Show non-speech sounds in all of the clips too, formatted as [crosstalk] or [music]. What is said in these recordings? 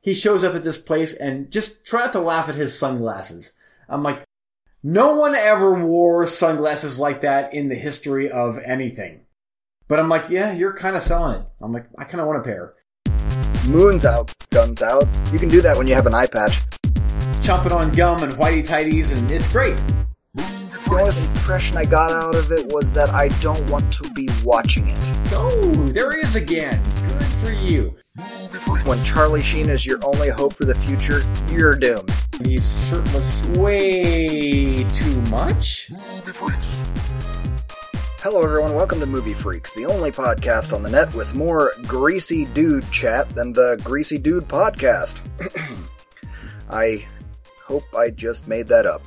he shows up at this place and just try not to laugh at his sunglasses. I'm like, no one ever wore sunglasses like that in the history of anything. But I'm like, yeah, you're kind of selling it. I'm like, I kind of want a pair. Moon's out, guns out. You can do that when you have an eye patch. Chomping on gum and whitey tighties, and it's great. The only impression I got out of it was that I don't want to be watching it. Oh, there he is again. Good for you. When Charlie Sheen is your only hope for the future, you're doomed. He's shirtless way too much. Hello, everyone. Welcome to Movie Freaks, the only podcast on the net with more greasy dude chat than the Greasy Dude podcast. [clears throat] I hope I just made that up.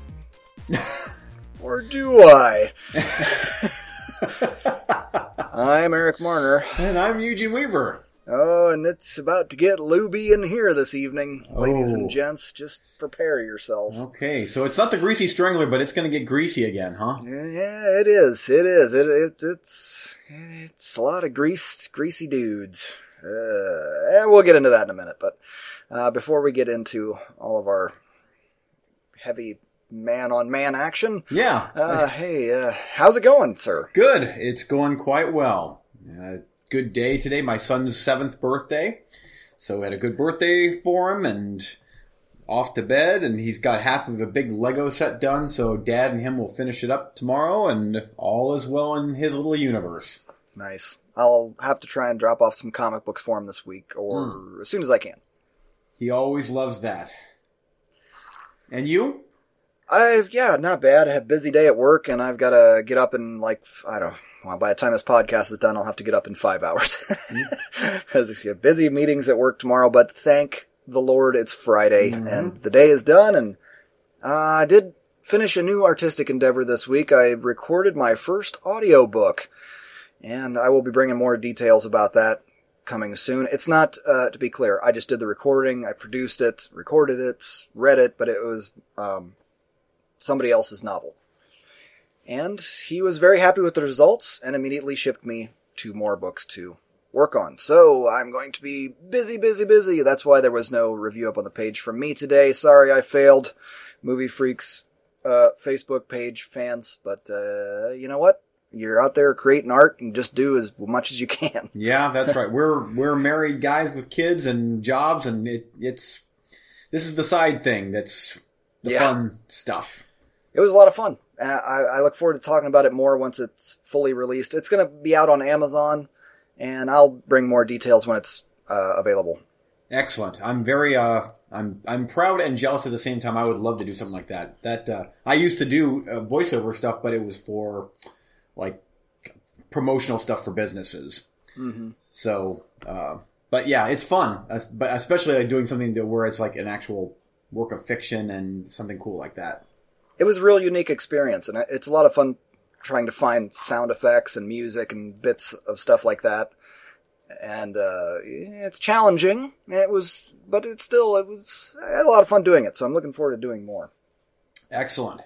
[laughs] or do I? [laughs] I'm Eric Marner. And I'm Eugene Weaver. Oh, and it's about to get looby in here this evening, ladies and Oh. gents. Just prepare yourselves. Okay, so it's not the greasy strangler, but it's going to get greasy again, huh? Yeah, it is. It is. It, it it's it's a lot of grease, greasy dudes. Uh, and we'll get into that in a minute. But uh, before we get into all of our heavy man-on-man action, Yeah. uh, hey, uh, how's it going, sir? Good. It's going quite well. Good day today. My son's seventh birthday. So we had a good birthday for him and off to bed. And he's got half of a big Lego set done. So dad and him will finish it up tomorrow. And all is well in his little universe. Nice. I'll have to try and drop off some comic books for him this week, or hmm. as soon as I can. He always loves that. And you? I yeah, not bad. I had a busy day at work, and I've got to get up in like I don't. Well, by the time this podcast is done, I'll have to get up in five hours. [laughs] Because you have busy meetings at work tomorrow, but thank the Lord it's Friday and the day is done. And uh, I did finish a new artistic endeavor this week. I recorded my first audiobook, and I will be bringing more details about that coming soon. It's not, uh, to be clear, I just did the recording, I produced it, recorded it, read it, but it was um, somebody else's novel. And he was very happy with the results and immediately shipped me two more books to work on. So I'm going to be busy, busy, busy. That's why there was no review up on the page from me today. Sorry I failed. Movie Freaks uh, Facebook page fans, but uh, you know what? You're out there creating art and just do as much as you can. [laughs] Yeah, that's right. We're we're married guys with kids and jobs, and it, it's this is the side thing that's the Yeah. fun stuff. It was a lot of fun. I, I look forward to talking about it more once it's fully released. It's going to be out on Amazon, and I'll bring more details when it's uh, available. Excellent. I'm very uh I'm I'm proud and jealous at the same time. I would love to do something like that. That uh, I used to do uh, voiceover stuff, but it was for like promotional stuff for businesses. Mm-hmm. So, uh, but yeah, it's fun. But especially like doing something where it's like an actual work of fiction and something cool like that. It was a real unique experience, and it's a lot of fun trying to find sound effects and music and bits of stuff like that. And uh, it's challenging. It was, but it's still it was. I had a lot of fun doing it, so I'm looking forward to doing more. Excellent.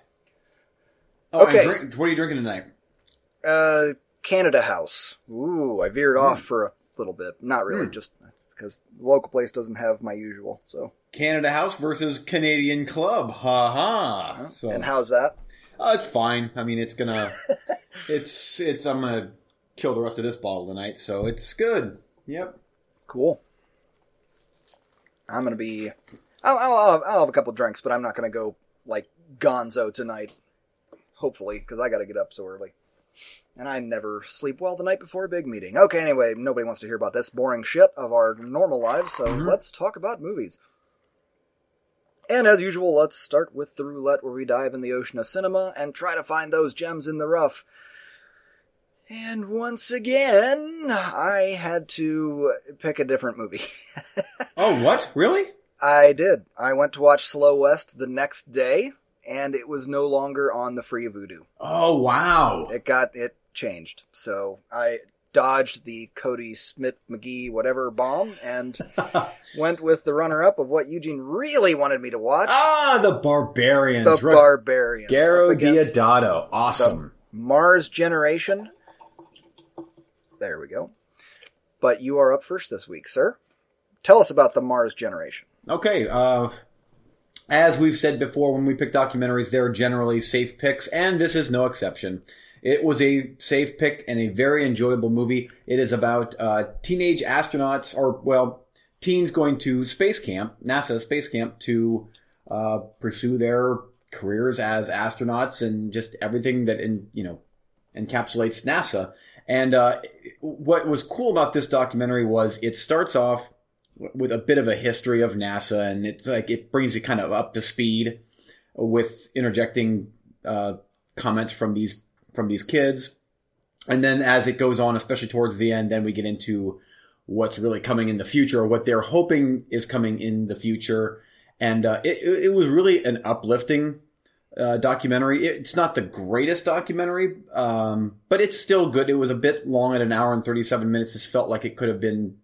Oh, Okay. drink, what are you drinking tonight? Uh, Canada House. Ooh, I veered off for a little bit. Not really, Hmm. just because the local place doesn't have my usual. So, Canada House versus Canadian Club. Ha ha. So, and how's that? Oh, it's fine. I mean, it's gonna, [laughs] it's, it's, I'm gonna kill the rest of this bottle tonight, so it's good. Yep. Cool. I'm gonna be. I'll, I'll, I'll have- I'll have a couple drinks, but I'm not gonna go like Gonzo tonight. Hopefully, because I got to get up so early, and I never sleep well the night before a big meeting. Okay, anyway, nobody wants to hear about this boring shit of our normal lives, so Mhm. let's talk about movies. And as usual, let's start with the roulette where we dive in the ocean of cinema and try to find those gems in the rough. And once again, I had to pick a different movie. [laughs] Oh, what? Really? I did. I went to watch Slow West the next day, and it was no longer on the free Vudu. Oh, wow. It got it changed. So I dodged the Cody Smith McGee whatever bomb and [laughs] went with the runner-up of what Eugene really wanted me to watch, ah, the Barbarians. The right. Barbarians. Garo up Deodato. Awesome. Mars Generation. There we go. But you are up first this week, sir. Tell us about the Mars Generation. Okay. Uh, as we've said before, when we pick documentaries, they're generally safe picks, and this is no exception. It was a safe pick and a very enjoyable movie. It is about uh, teenage astronauts, or well, teens going to space camp, NASA space camp, to uh, pursue their careers as astronauts and just everything that in you know encapsulates NASA. And uh, what was cool about this documentary was it starts off with a bit of a history of NASA, and it's like it brings you kind of up to speed with interjecting uh, comments from these from these kids. And then as it goes on, especially towards the end, then we get into what's really coming in the future or what they're hoping is coming in the future. And uh, it, it was really an uplifting uh, documentary. It's not the greatest documentary, um, but it's still good. It was a bit long at an hour and 37 minutes. This felt like it could have been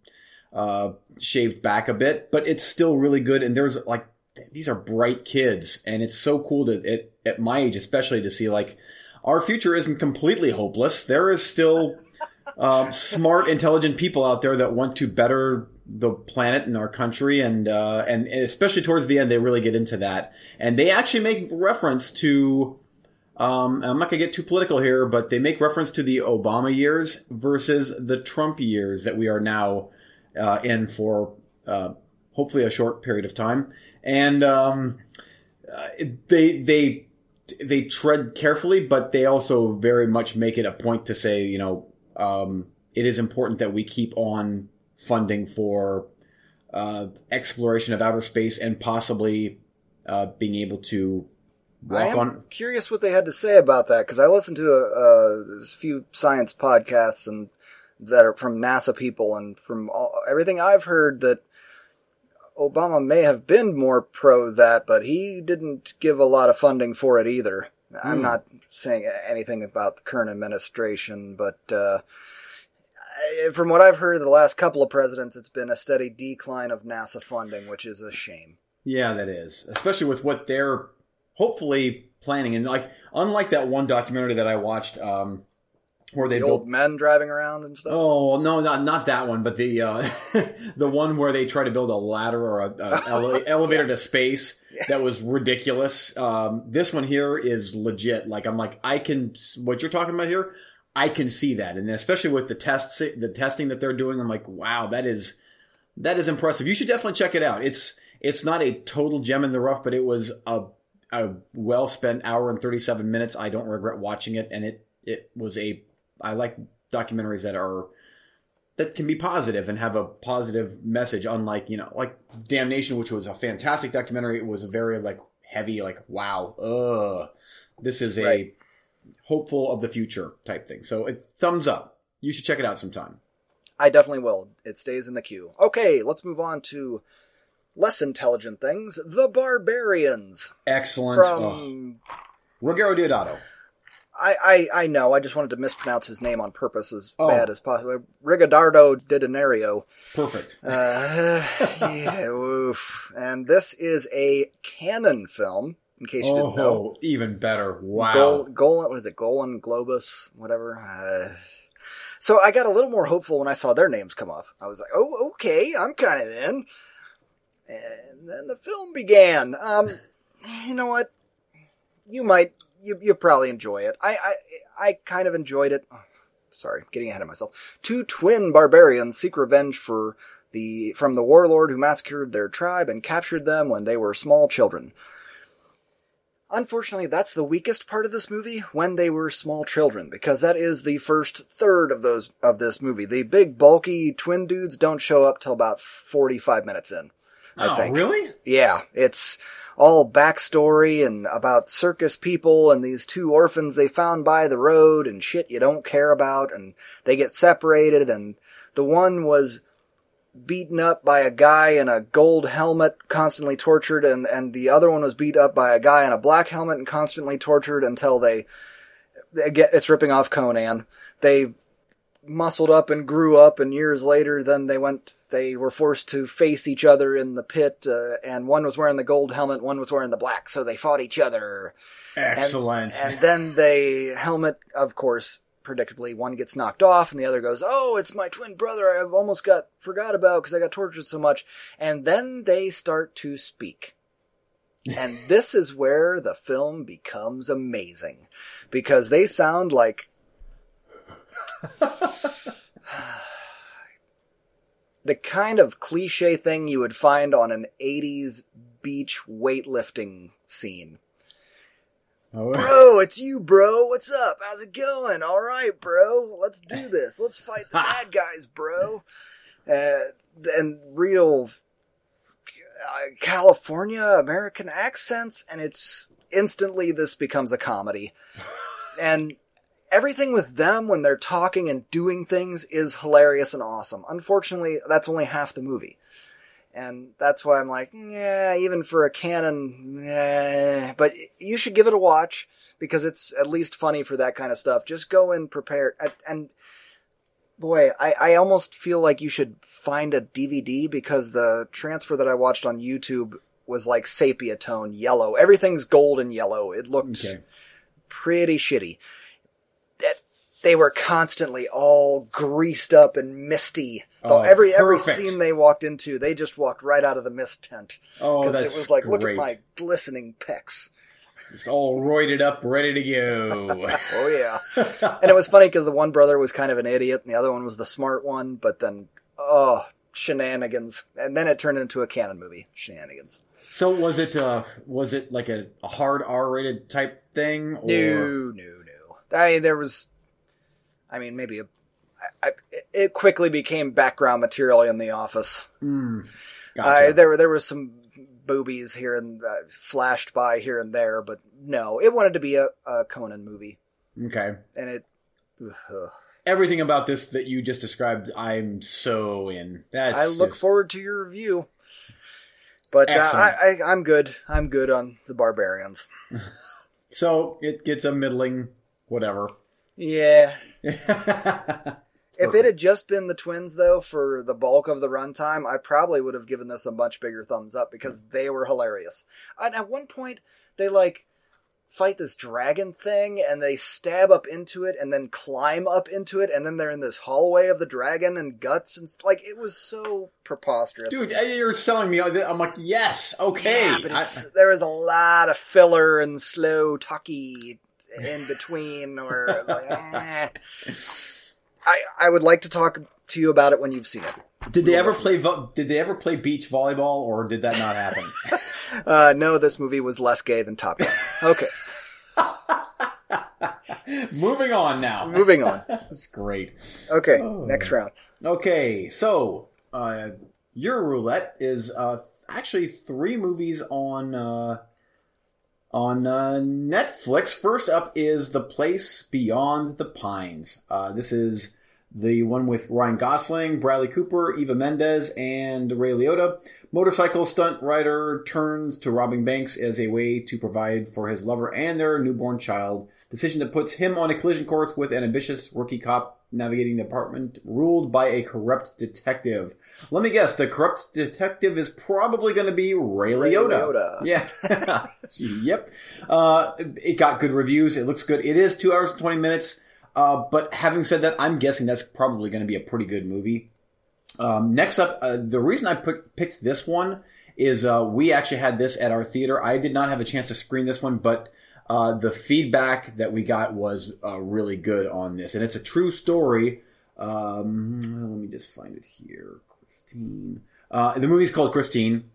uh, shaved back a bit, but it's still really good. And there's like, these are bright kids. And it's so cool to, at, at my age, especially to see like, our future isn't completely hopeless. There is still um, smart, intelligent people out there that want to better the planet and our country, and uh, and especially towards the end, they really get into that, and they actually make reference to. Um, I'm not gonna get too political here, but they make reference to the Obama years versus the Trump years that we are now uh, in for uh, hopefully a short period of time, and um, uh, they they they tread carefully, but they also very much make it a point to say, you know, um, it is important that we keep on funding for uh, exploration of outer space and possibly uh, being able to walk on. curious what they had to say about that because I listened to a, a few science podcasts and that are from NASA people and from all, everything I've heard that Obama may have been more pro that, but he didn't give a lot of funding for it either. I'm Hmm. not saying anything about the current administration, but uh, from what I've heard of the last couple of presidents, it's been a steady decline of NASA funding, which is a shame. Yeah, that is, especially with what they're hopefully planning. And like, unlike that one documentary that I watched, um, where they The built old men driving around and stuff. Oh no, not not that one, but the uh, [laughs] the one where they try to build a ladder or a, a [laughs] ele- elevator to space that was ridiculous. Um, this one here is legit. Like I'm like I can what you're talking about here. I can see that, and especially with the tests, the testing that they're doing, I'm like, wow, that is that is impressive. You should definitely check it out. It's it's not a total gem in the rough, but it was a a well spent hour and 37 minutes. I don't regret watching it, and it it was a I like documentaries that are that can be positive and have a positive message. Unlike you know, like Damnation, which was a fantastic documentary. It was a very like heavy, like wow, ugh. This is a Right. hopeful of the future type thing. So it, thumbs up. You should check it out sometime. I definitely will. It stays in the queue. Okay, let's move on to less intelligent things. The Barbarians Excellent. from. Oh. Deodato. I, I I know. I just wanted to mispronounce his name on purpose as Oh. bad as possible. Rigodardo Didenario. Perfect. Uh, yeah, [laughs] oof. And this is a Cannon film. In case you didn't know. Oh, even better. Wow. Gol- Golan, what is it? Golan Globus, whatever. Uh, so I got a little more hopeful when I saw their names come up. I was like, oh, okay, I'm kind of in. And then the film began. Um, you know what? You might, you you probably enjoy it. I I I kind of enjoyed it. Oh, sorry, getting ahead of myself. Two twin barbarians seek revenge for the from the warlord who massacred their tribe and captured them when they were small children. Unfortunately, that's the weakest part of this movie when they were small children, because that is the first third of those of this movie. The big bulky twin dudes don't show up till about forty five minutes in. I oh, think. really? Yeah, it's all backstory and about circus people and these two orphans they found by the road and shit you don't care about and they get separated and the one was beaten up by a guy in a gold helmet constantly tortured and and the other one was beat up by a guy in a black helmet and constantly tortured until they, they get it's ripping off Conan. They muscled up and grew up and years later then they went they were forced to face each other in the pit uh, and one was wearing the gold helmet one was wearing the black so they fought each other Excellent. and then the helmet of course predictably, one gets knocked off, and the other goes, "Oh, it's my twin brother. I've almost got forgot about because I got tortured so much." And then they start to speak. [laughs] and this is where the film becomes amazing because they sound like [laughs] the kind of cliche thing you would find on an 80s beach weightlifting scene. Oh, Bro, it's you, bro. What's up? How's it going? All right, bro. Let's do this. Let's fight the [laughs] bad guys, bro. Uh, and real uh, California American accents, and it's instantly this becomes a comedy. [laughs] and everything with them when they're talking and doing things is hilarious and awesome. Unfortunately, that's only half the movie. And that's why I'm like, yeah, even for a Cannon, yeah. But you should give it a watch because it's at least funny for that kind of stuff. Just go in prepared. And boy, I, I almost feel like you should find a DVD because the transfer that I watched on YouTube was like sepia tone yellow. Everything's gold and yellow. It looked okay. pretty shitty. They were constantly all greased up and misty. Oh, every every scene they walked into, they just walked right out of the mist tent Oh, because that's it was like, look at my glistening pecs. Just all roided up, ready to go. [laughs] Oh yeah, and it was funny because the one brother was kind of an idiot and the other one was the smart one. But then, oh shenanigans, and then it turned into a Cannon movie. Shenanigans. so was it? uh Was it like a, a hard R-rated type thing? Or... No, no, no. I there was, I mean, maybe a. I, I, it quickly became background material in the office. Mm, gotcha. there were there were some boobies here and uh, flashed by here and there, but no, it wanted to be a, a Conan movie, okay. and it. ugh. Everything about this that you just described, I'm so in. That's I look just- forward to your review. But uh. I, I, I'm good. I'm good on the barbarians. [laughs] So it gets a middling, whatever. Yeah. [laughs] If it had just been the twins, though, for the bulk of the runtime, I probably would have given this a much bigger thumbs up because they were hilarious. And at one point, they like fight this dragon thing and they stab up into it and then climb up into it and then they're in this hallway of the dragon and guts and st- like it was so preposterous. Dude, you're selling me. Uh, I'm like, yes, okay. Yeah, but I- it's, there was a lot of filler and slow talky in between, or [laughs] like, eh. I I would like to talk to you about it when you've seen it. did they ever play? vo- Did they ever play beach volleyball, or did that not happen? [laughs] Uh, no, this movie was less gay than Top Gun. Okay, [laughs] Moving on now. moving on. That's great. Okay, Oh. next round. Okay, so uh, your roulette is uh, actually three movies on uh, on uh, Netflix. First up is The Place Beyond the Pines. Uh, this is the one with Ryan Gosling, Bradley Cooper, Eva Mendes, and Ray Liotta. Motorcycle stunt rider turns to robbing banks as a way to provide for his lover and their newborn child. Decision that puts him on a collision course with an ambitious rookie cop navigating the department ruled by a corrupt detective. Let me guess, the corrupt detective is probably going to be Ray Ray Liotta. Liotta. [laughs] Yeah. [laughs] yep. Uh, it got good reviews. It looks good. It is two hours and 20 minutes. Uh, but having said that, I'm guessing that's probably going to be a pretty good movie. Um, next up, uh, the reason I put, picked this one is uh, we actually had this at our theater. I did not have a chance to screen this one, but uh, the feedback that we got was uh, really good on this, and it's a true story. Um, let me just find it here. Christine. Uh, the movie's called Christine,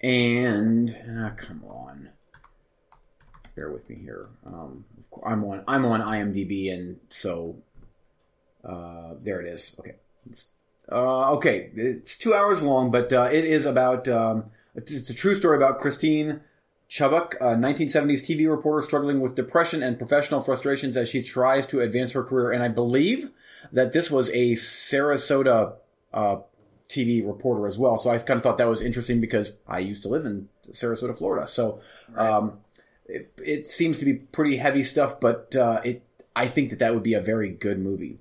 and ah, come on, bear with me here. Um, of cour- I'm on I'm on IMDb, and so uh, there it is. Okay. It's uh, okay, it's two hours long, but uh, it is about um, it's a true story about Christine Chubbuck, a 1970s TV reporter struggling with depression and professional frustrations as she tries to advance her career. And I believe that this was a Sarasota uh, TV reporter as well. So I kind of thought that was interesting because I used to live in Sarasota, Florida. So um, it, it seems to be pretty heavy stuff, but uh, it I think that that would be a very good movie.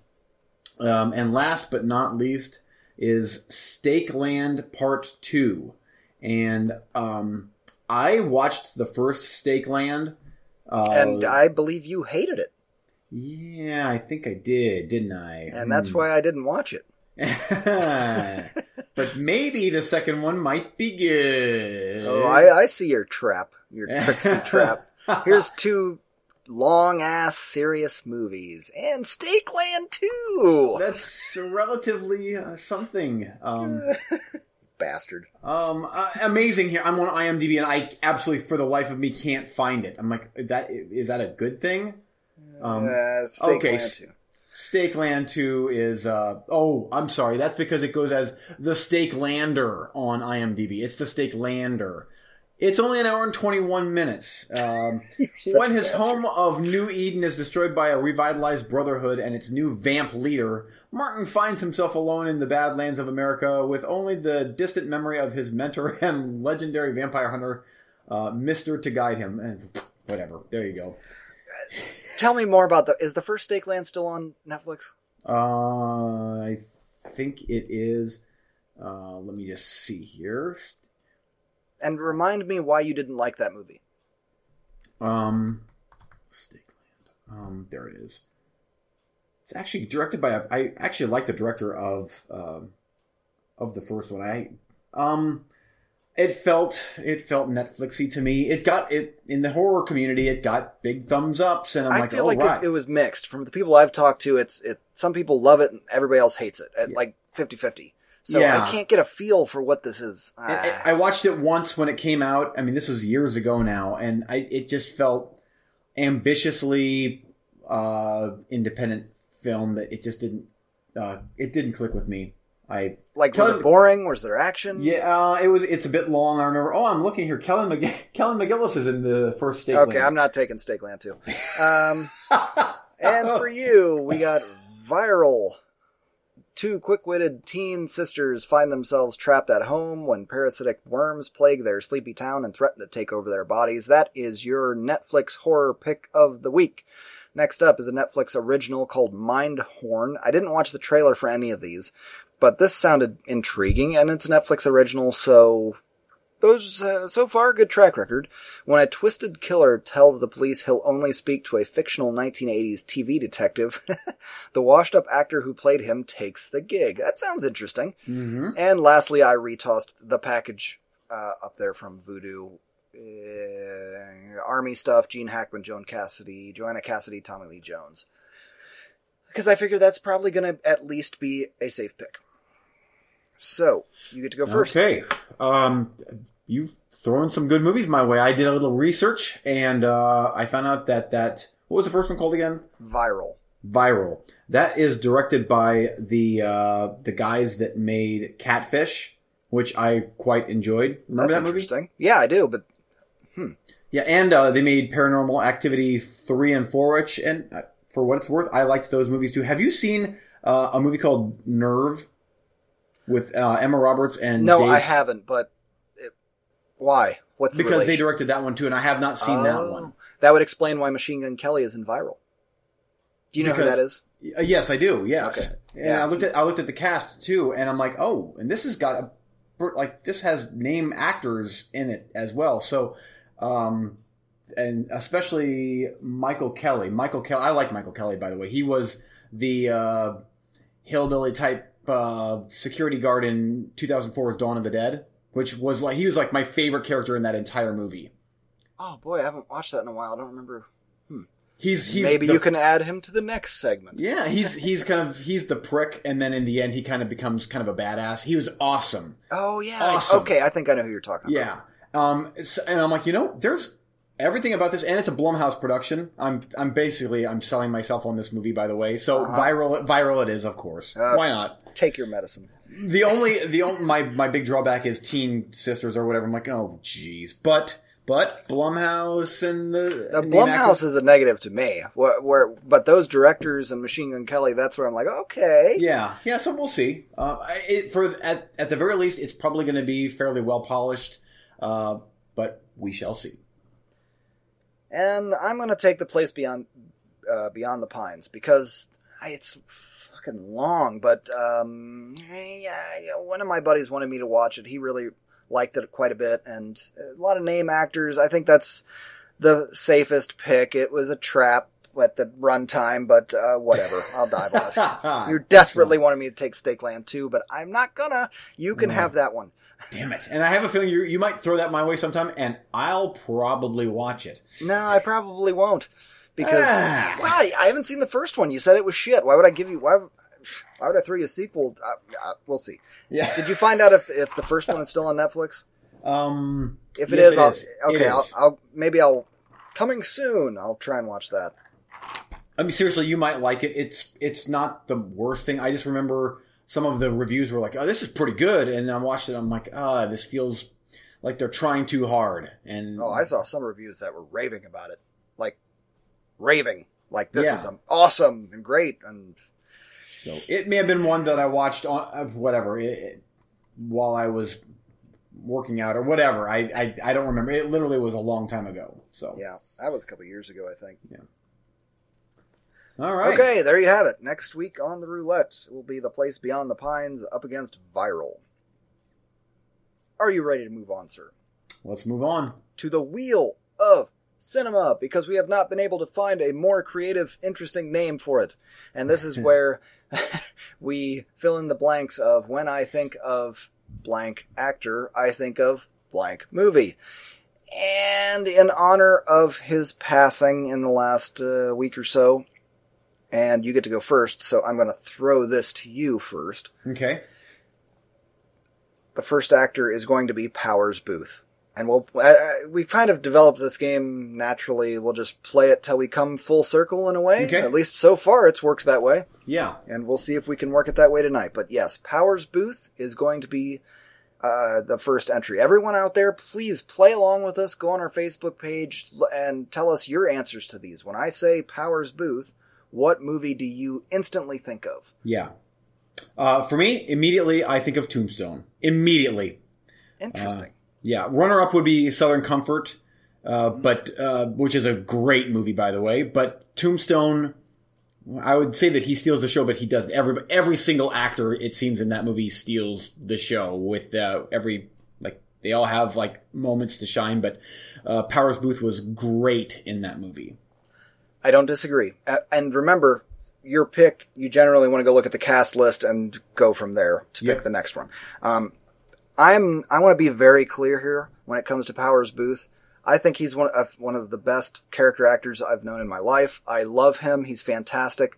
Um, and last but not least is Stake Land Part 2. And um, I watched the first Stake Land. Uh, and I believe you hated it. Yeah, I think I did, didn't I? And that's Hmm. why I didn't watch it. [laughs] but maybe the second one might be good. Oh, I, I see your trap, your tricksy [laughs] trap. Here's two long ass serious movies and Stakeland too. That's relatively uh, something. Um, [laughs] Bastard. um, uh, amazing here. I'm on IMDb and I absolutely, for the life of me, can't find it. I'm like, that is that a good thing? Um, uh, okay, s- too. Stakeland 2 is, uh, oh, I'm sorry. That's because it goes as the Stake Lander on IMDb. It's the Stake Lander. It's only an hour and 21 minutes. Um, [laughs] when his home of New Eden is destroyed by a revitalized Brotherhood and its new vamp leader, Martin finds himself alone in the Badlands of America with only the distant memory of his mentor [laughs] and legendary vampire hunter, uh, Mister, to guide him. And [sniffs] whatever. There you go. Tell me more about the. Is the first Stake Land still on Netflix? Uh, I think it is. Uh, let me just see here. And remind me why you didn't like that movie. Um, Stakeland. Um, there it is. It's actually directed by. A, I actually like the director of um, of the first one. I um, it felt it felt Netflixy to me. It got it in the horror community. It got big thumbs ups, and I'm I like, feel oh like right. it, it was mixed. From the people I've talked to, it's it. Some people love it, and everybody else hates it. At Yeah. like 50-50. So Yeah. I can't get a feel for what this is. I, Ah. I watched it once when it came out. I mean, this was years ago now, and I it just felt ambitiously uh, independent film that it just didn't uh, it didn't click with me. I like, was it boring? Was there action? yeah, uh, it was it's a bit long. I remember. Oh, I'm looking here. Kelly McG- [laughs] Kelly McGillis is in the first state. Okay, I'm not taking Stake Land too. [laughs] Um, and for you, we got viral. Two quick-witted teen sisters find themselves trapped at home when parasitic worms plague their sleepy town and threaten to take over their bodies. That is your Netflix horror pick of the week. Next up is a Netflix original called Mindhorn. I didn't watch the trailer for any of these, but this sounded intriguing, and it's a Netflix original, so those uh, so far good track record. When a twisted killer tells the police he'll only speak to a fictional 1980s TV detective, [laughs] the washed-up actor who played him takes the gig. That sounds interesting. hmm And lastly, I retossed the package uh, up there from Vudu. Uh, Army stuff, Gene Hackman, Joan Cassidy, Joanna Cassidy, Tommy Lee Jones. Because I figure that's probably going to at least be a safe pick. So, you get to go first. Okay. Um, you've thrown some good movies my way. I did a little research, and uh, I found out that that what was the first one called again? Viral. Viral. That is directed by the uh, the guys that made Catfish, which I quite enjoyed. Remember That's that movie? interesting. Yeah, I do, but Yeah, and uh, they made Paranormal Activity three and four, which and uh, for what it's worth, I liked those movies too. Have you seen uh, a movie called Nerve with uh, Emma Roberts and no, Dave? I haven't. But it, why? What's the because they directed that one too, and I have not seen that one. That would explain why Machine Gun Kelly is in Viral. Do you know who that is? Uh, yes, I do. Yes, Okay. and Yeah. I looked at I looked at the cast too, and I'm like, oh, and this has got a like this has name actors in it as well. So, um, and especially Michael Kelly. Michael Kelly, I like Michael Kelly by the way. He was the uh, hillbilly type uh, security guard in 2004's Dawn of the Dead, which was like he was like my favorite character in that entire movie. Oh boy, I haven't watched that in a while. I don't remember. He's he's Maybe the- you can add him to the next segment. Yeah, he's he's kind of he's the prick, and then in the end, he kind of becomes kind of a badass. He was awesome. Oh yeah. Awesome. Okay, I think I know who you're talking about. Yeah, um, and I'm like, you know, there's everything about this, and it's a Blumhouse production. I'm I'm basically I'm selling myself on this movie, by the way. So Uh-huh. viral viral it is, of course. Uh, Why not? Take your medicine. The only the only my my big drawback is Teen Sisters or whatever. I'm like, oh jeez, but but Blumhouse and the, The and the actors- Blumhouse is a negative to me. Where, where, but those directors and Machine Gun Kelly, that's where I'm like, okay. Yeah, yeah. So we'll see. Uh, it, for at at the very least, it's probably going to be fairly well polished, uh, but we shall see. And I'm gonna take the place beyond, uh, beyond the pines because I- it's fucking long. But um, yeah, yeah, one of my buddies wanted me to watch it. He really liked it quite a bit, and a lot of name actors. I think that's the safest pick. It was a trap. at the runtime, but uh, whatever. I'll dive on it. You desperately wanted me to take Stakeland too, but I'm not gonna. You can No. have that one. Damn it! And I have a feeling you you might throw that my way sometime, and I'll probably watch it. No, I probably won't because Ah. well, I, haven't seen the first one. You said it was shit. Why would I give you? Why? Why would I throw you a sequel? Uh, uh, we'll see. Yeah. Did you find out if if the first one is still on Netflix? Um. If it yes, is, I'll, is. It okay. I'll, is. I'll maybe I'll coming soon. I'll try and watch that. I mean, seriously, you might like it. It's it's not the worst thing. I just remember some of the reviews were like, "Oh, this is pretty good," and I watched it. I'm like, "Ah, this feels like they're trying too hard." And Oh, I saw some reviews that were raving about it, like raving, like this Yeah. is awesome and great. And so it may have been one that I watched on uh, whatever it, it- while I was working out or whatever. I, I I don't remember. It literally was a long time ago. So yeah, that was a couple years ago, I think. All right. Okay, there you have it. Next week on the roulette will be the place beyond the pines up against viral. Are you ready to move on, sir? let's move on. To the wheel of cinema, because we have not been able to find a more creative, interesting name for it. And this is [laughs] where [laughs] we fill in the blanks of when I think of blank actor, I think of blank movie. And in honor of his passing in the last uh, week or so, and you get to go first, so I'm going to throw this to you first. Okay. The first actor is going to be Powers Boothe. And we'll, uh, we kind of developed this game naturally. We'll just play it till we come full circle in a way. Okay. At least so far it's worked that way. Yeah. And we'll see if we can work it that way tonight. But yes, Powers Boothe is going to be uh, the first entry. Everyone out there, please play along with us. Go on our Facebook page and tell us your answers to these. When I say Powers Boothe, what movie do you instantly think of? Yeah. Uh, for me, immediately I think of Tombstone. Immediately. Interesting. Yeah, runner up would be Southern Comfort, uh, but uh, which is a great movie, by the way. But Tombstone, I would say that he steals the show, but he does every every single actor it seems in that movie steals the show with uh, every like they all have like moments to shine. But uh, Powers Boothe was great in that movie. I don't disagree. And remember, your pick, you generally want to go look at the cast list and go from there to pick the next one. Um, I'm, I want to be very clear here when it comes to Powers Boothe. I think he's one of, one of the best character actors I've known in my life. I love him. He's fantastic.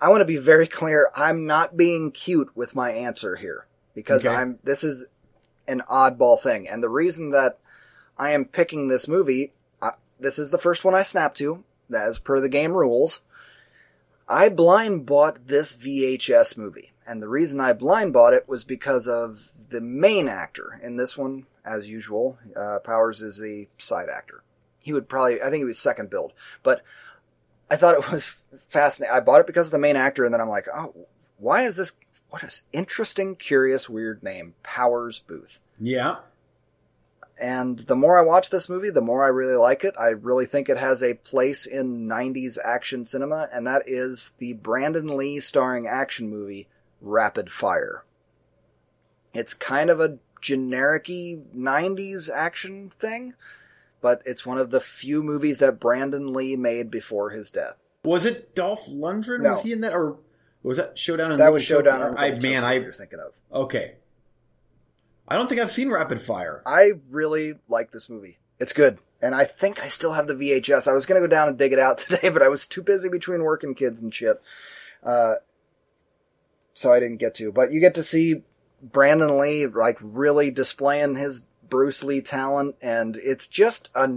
I want to be very clear. I'm not being cute with my answer here because Okay. I'm, this is an oddball thing. And the reason that I am picking this movie, uh, this is the first one I snapped to, as per the game rules. I blind bought this VHS movie. And the reason I blind bought it was because of the main actor. In this one, as usual, uh, Powers is the side actor. He would probably, I think he was second build. But I thought it was fascinating. I bought it because of the main actor, and then I'm like, oh, why is this, what is interesting, curious, weird name? Powers Boothe. Yeah, And the more I watch this movie, the more I really like it. I really think it has a place in 90s action cinema, and that is the Brandon Lee starring action movie, Rapid Fire. It's kind of a generic 90s action thing, but it's one of the few movies that Brandon Lee made before his death. was it Dolph Lundgren? No. Was he in that, or was that Showdown? In That Little was Showdown on I man, I you're thinking of. okay. I don't think I've seen Rapid Fire. I really like this movie. It's good. And I think I still have the VHS. I was going to go down and dig it out [laughs] today, but I was too busy between work and kids and shit. Uh, so I didn't get to. But you get to see Brandon Lee, like, really displaying his Bruce Lee talent. And it's just a,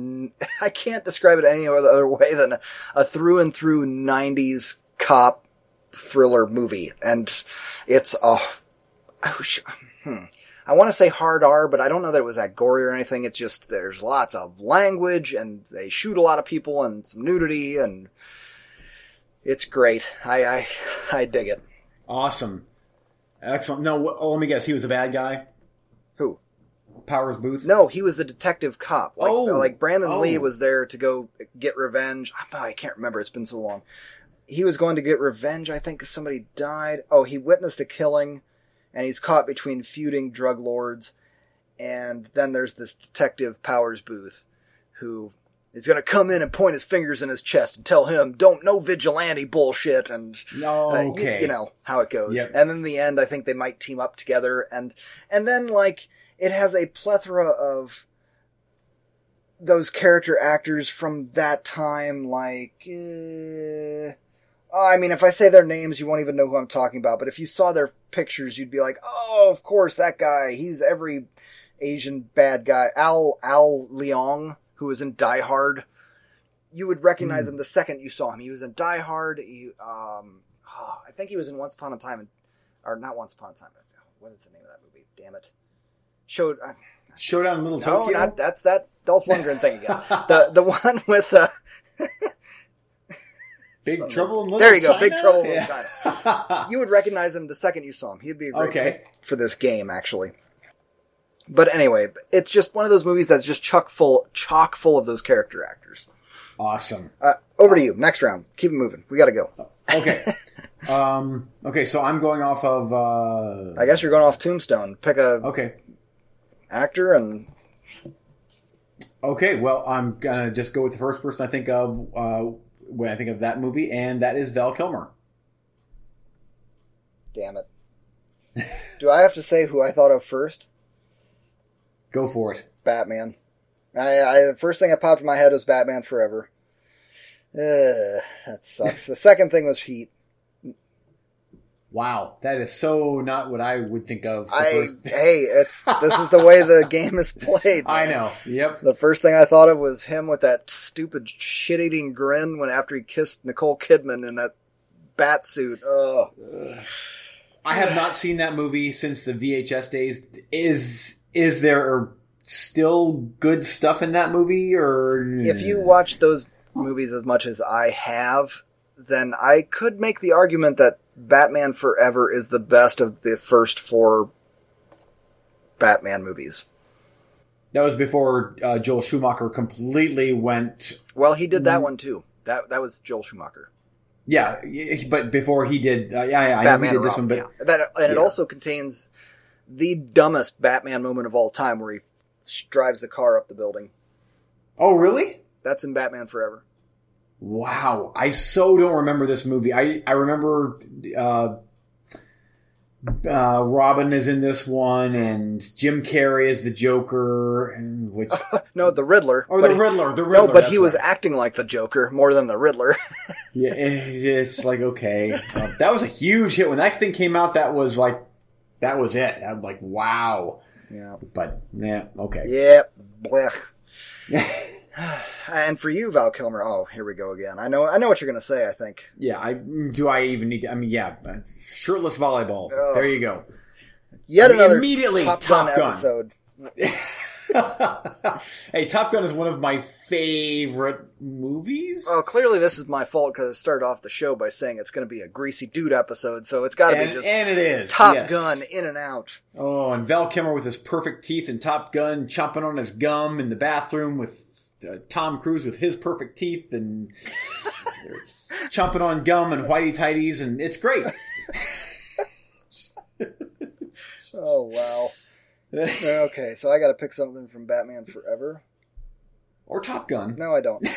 [laughs] I can't describe it any other way than a, through and through 90s cop thriller movie. And it's, oh, hmm. I want to say hard R, but I don't know that it was that gory or anything. It's just there's lots of language and they shoot a lot of people and some nudity and it's great. I I, I dig it. Awesome, excellent. No, oh, let me guess. He was a bad guy. Who? Powers Boothe. No, he was the detective cop. Like, Oh. Uh, like Brandon Oh. Lee was there to go get revenge. I can't remember. It's been so long. He was going to get revenge. I think somebody died. Oh, he witnessed a killing, and he's caught between feuding drug lords. And then there's this detective Powers Boothe, who is gonna come in and point his fingers in his chest and tell him, "Don't no vigilante bullshit." And No, uh, okay. you, know how it goes. Yep. And in the end, I think they might team up together, and and then like it has a plethora of those character actors from that time. Like, uh, I mean, if I say their names, you won't even know who I'm talking about. But if you saw their pictures, you'd be like, "Oh, of course, that guy. He's every Asian bad guy." Al Al Leong, who was in Die Hard. You would recognize Hmm. him the second you saw him. He was in Die Hard. He, um, oh, I think he was in Once Upon a Time, in, or not Once Upon a Time. What is the name of that movie? Damn it! Showed. Uh, Showdown in Little no, Tokyo. not that's that Dolph Lundgren thing again. [laughs] the the one with uh, [laughs] Big Something. Trouble in Little There you go, Big Trouble in Little China. [laughs] you would recognize him the second you saw him. He'd be a great Okay. for this game, actually. But anyway, it's just one of those movies that's just chock full, chock full of those character actors. awesome. Uh, over to you. Next round. Keep it moving. We got to go. Okay. [laughs] um. Okay. So I'm going off of. Uh, I guess you're going off Tombstone. Pick a Okay. actor and Okay. Well, I'm gonna just go with the first person I think of uh, when I think of that movie, and that is Val Kilmer. damn it. Do I have to say who I thought of first? Go for it. Batman. I, I the first thing that popped in my head was Batman Forever. Ugh, that sucks. the second thing was Heat. Wow, that is so not what I would think of. I [laughs] hey, it's this is the way the [laughs] game is played. I know. Yep. The first thing I thought of was him with that stupid shit-eating grin when after he kissed Nicole Kidman in that bat suit. Oh, I have not seen that movie since the VHS days. Is is there still good stuff in that movie, or if you watch those movies as much as I have, then I could make the argument that Batman Forever is the best of the first four Batman movies. that was before uh, Joel Schumacher completely went. Well, he did that Mm. one too. That that was Joel Schumacher. Yeah, but before he did, uh, yeah, yeah, I know he did this Robin, one, but yeah. that and it yeah. also contains the dumbest Batman moment of all time, where he drives the car up the building. oh, really? That's in Batman Forever. Wow, I so don't remember this movie. I I remember uh, uh, Robin is in this one, and Jim Carrey is the Joker, and which [laughs] No, the Riddler. or but the he- Riddler, the Riddler. No, but he was right. acting like the Joker more than the Riddler. [laughs] Yeah, it- it's like okay, Uh, that was a huge hit when that thing came out. That was like that was it. I'm like wow, yeah. but yeah, okay. Yep. Blech. [laughs] [sighs] And for you, Val Kilmer. Oh, here we go again. I know. I know what you're going to say. I think. Yeah, I do. I even need to. I mean, yeah, shirtless volleyball. Oh. There you go. Yet I mean, another immediately, Top, Top Gun, Gun. episode. [laughs] hey, Top Gun is one of my favorite movies. Well, clearly this is my fault because I started off the show by saying it's going to be a greasy dude episode, so it's got to be just and it is Top yes. Gun in and out. Oh, and Val Kilmer with his perfect teeth and Top Gun chomping on his gum in the bathroom with uh, Tom Cruise with his perfect teeth and they're chomping on gum and whitey tighties, and it's great. [laughs] Oh wow. Okay, so I got to pick something from Batman Forever. or Top Gun. No, I don't.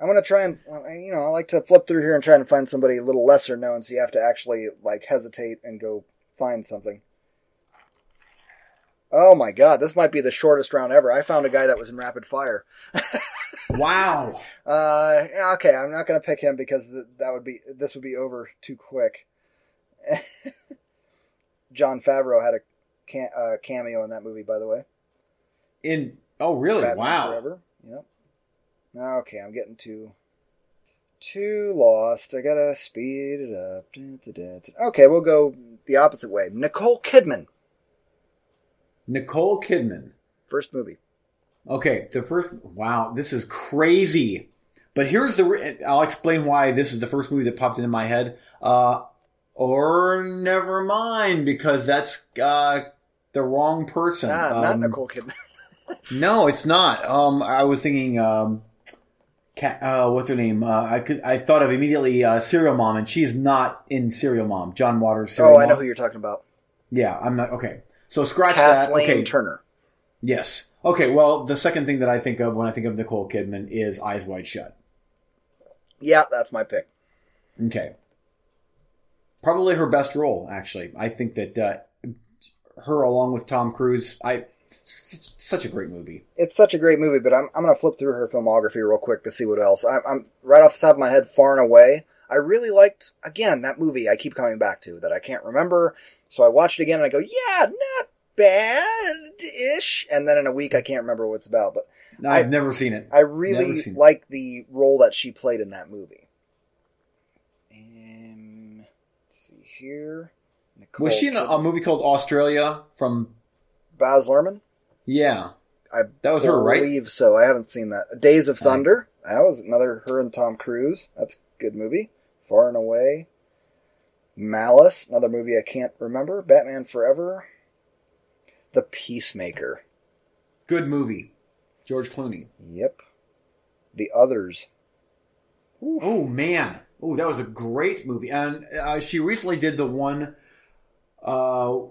I'm gonna try and you know I like to flip through here and try and find somebody a little lesser known, so you have to actually like hesitate and go find something. Oh my god, this might be the shortest round ever. I found a guy that was in rapid fire. [laughs] wow. Uh, okay, I'm not gonna pick him because th- that would be this would be over too quick. [laughs] Jon Favreau had a uh, cameo in that movie, by the way. In oh really? Batman wow. Forever. Yep. Okay, I'm getting too too lost. I gotta speed it up. Okay, we'll go the opposite way. Nicole Kidman, Nicole Kidman. first movie. Okay, the first. Wow, this is crazy. But here's the. I'll explain why this is the first movie that popped into my head. Uh, or never mind, because that's uh, the wrong person. Ah, not Um, Nicole Kidman. [laughs] No, it's not. Um, I was thinking. Um, uh, what's her name? Uh, I could, I thought of immediately uh, Serial Mom, and she's not in Serial Mom. John Waters. Serial oh, I know Mom. who you're talking about. Yeah, I'm not okay. So scratch that. Okay, Turner. Yes. Okay, well, the second thing that I think of when I think of Nicole Kidman is Eyes Wide Shut. Yeah, that's my pick. Okay. Probably her best role, actually. I think that uh, her, along with Tom Cruise, I such a great movie. It's such a great movie, but I'm, I'm going to flip through her filmography real quick to see what else. I'm, I'm right off the top of my head, Far and Away. I really liked again that movie. I keep coming back to that I can't remember, so I watched it again and I go, yeah, not bad-ish. And then in a week, I can't remember what it's about, but No, I've never seen it. I really Never seen it. like the role that she played in that movie. Um, let's see here. Nicole Was she in a, a movie called Australia from? Baz Luhrmann? Yeah, I that was her, right? believe so. I haven't seen that. Days of I- Thunder. That was another her and Tom Cruise. That's a good movie. Far and Away. Malice, another movie I can't remember. Batman Forever. The Peacemaker. Good movie. George Clooney. Yep. The Others. Oh man, oh that was a great movie, and uh, she recently did the one. Uh,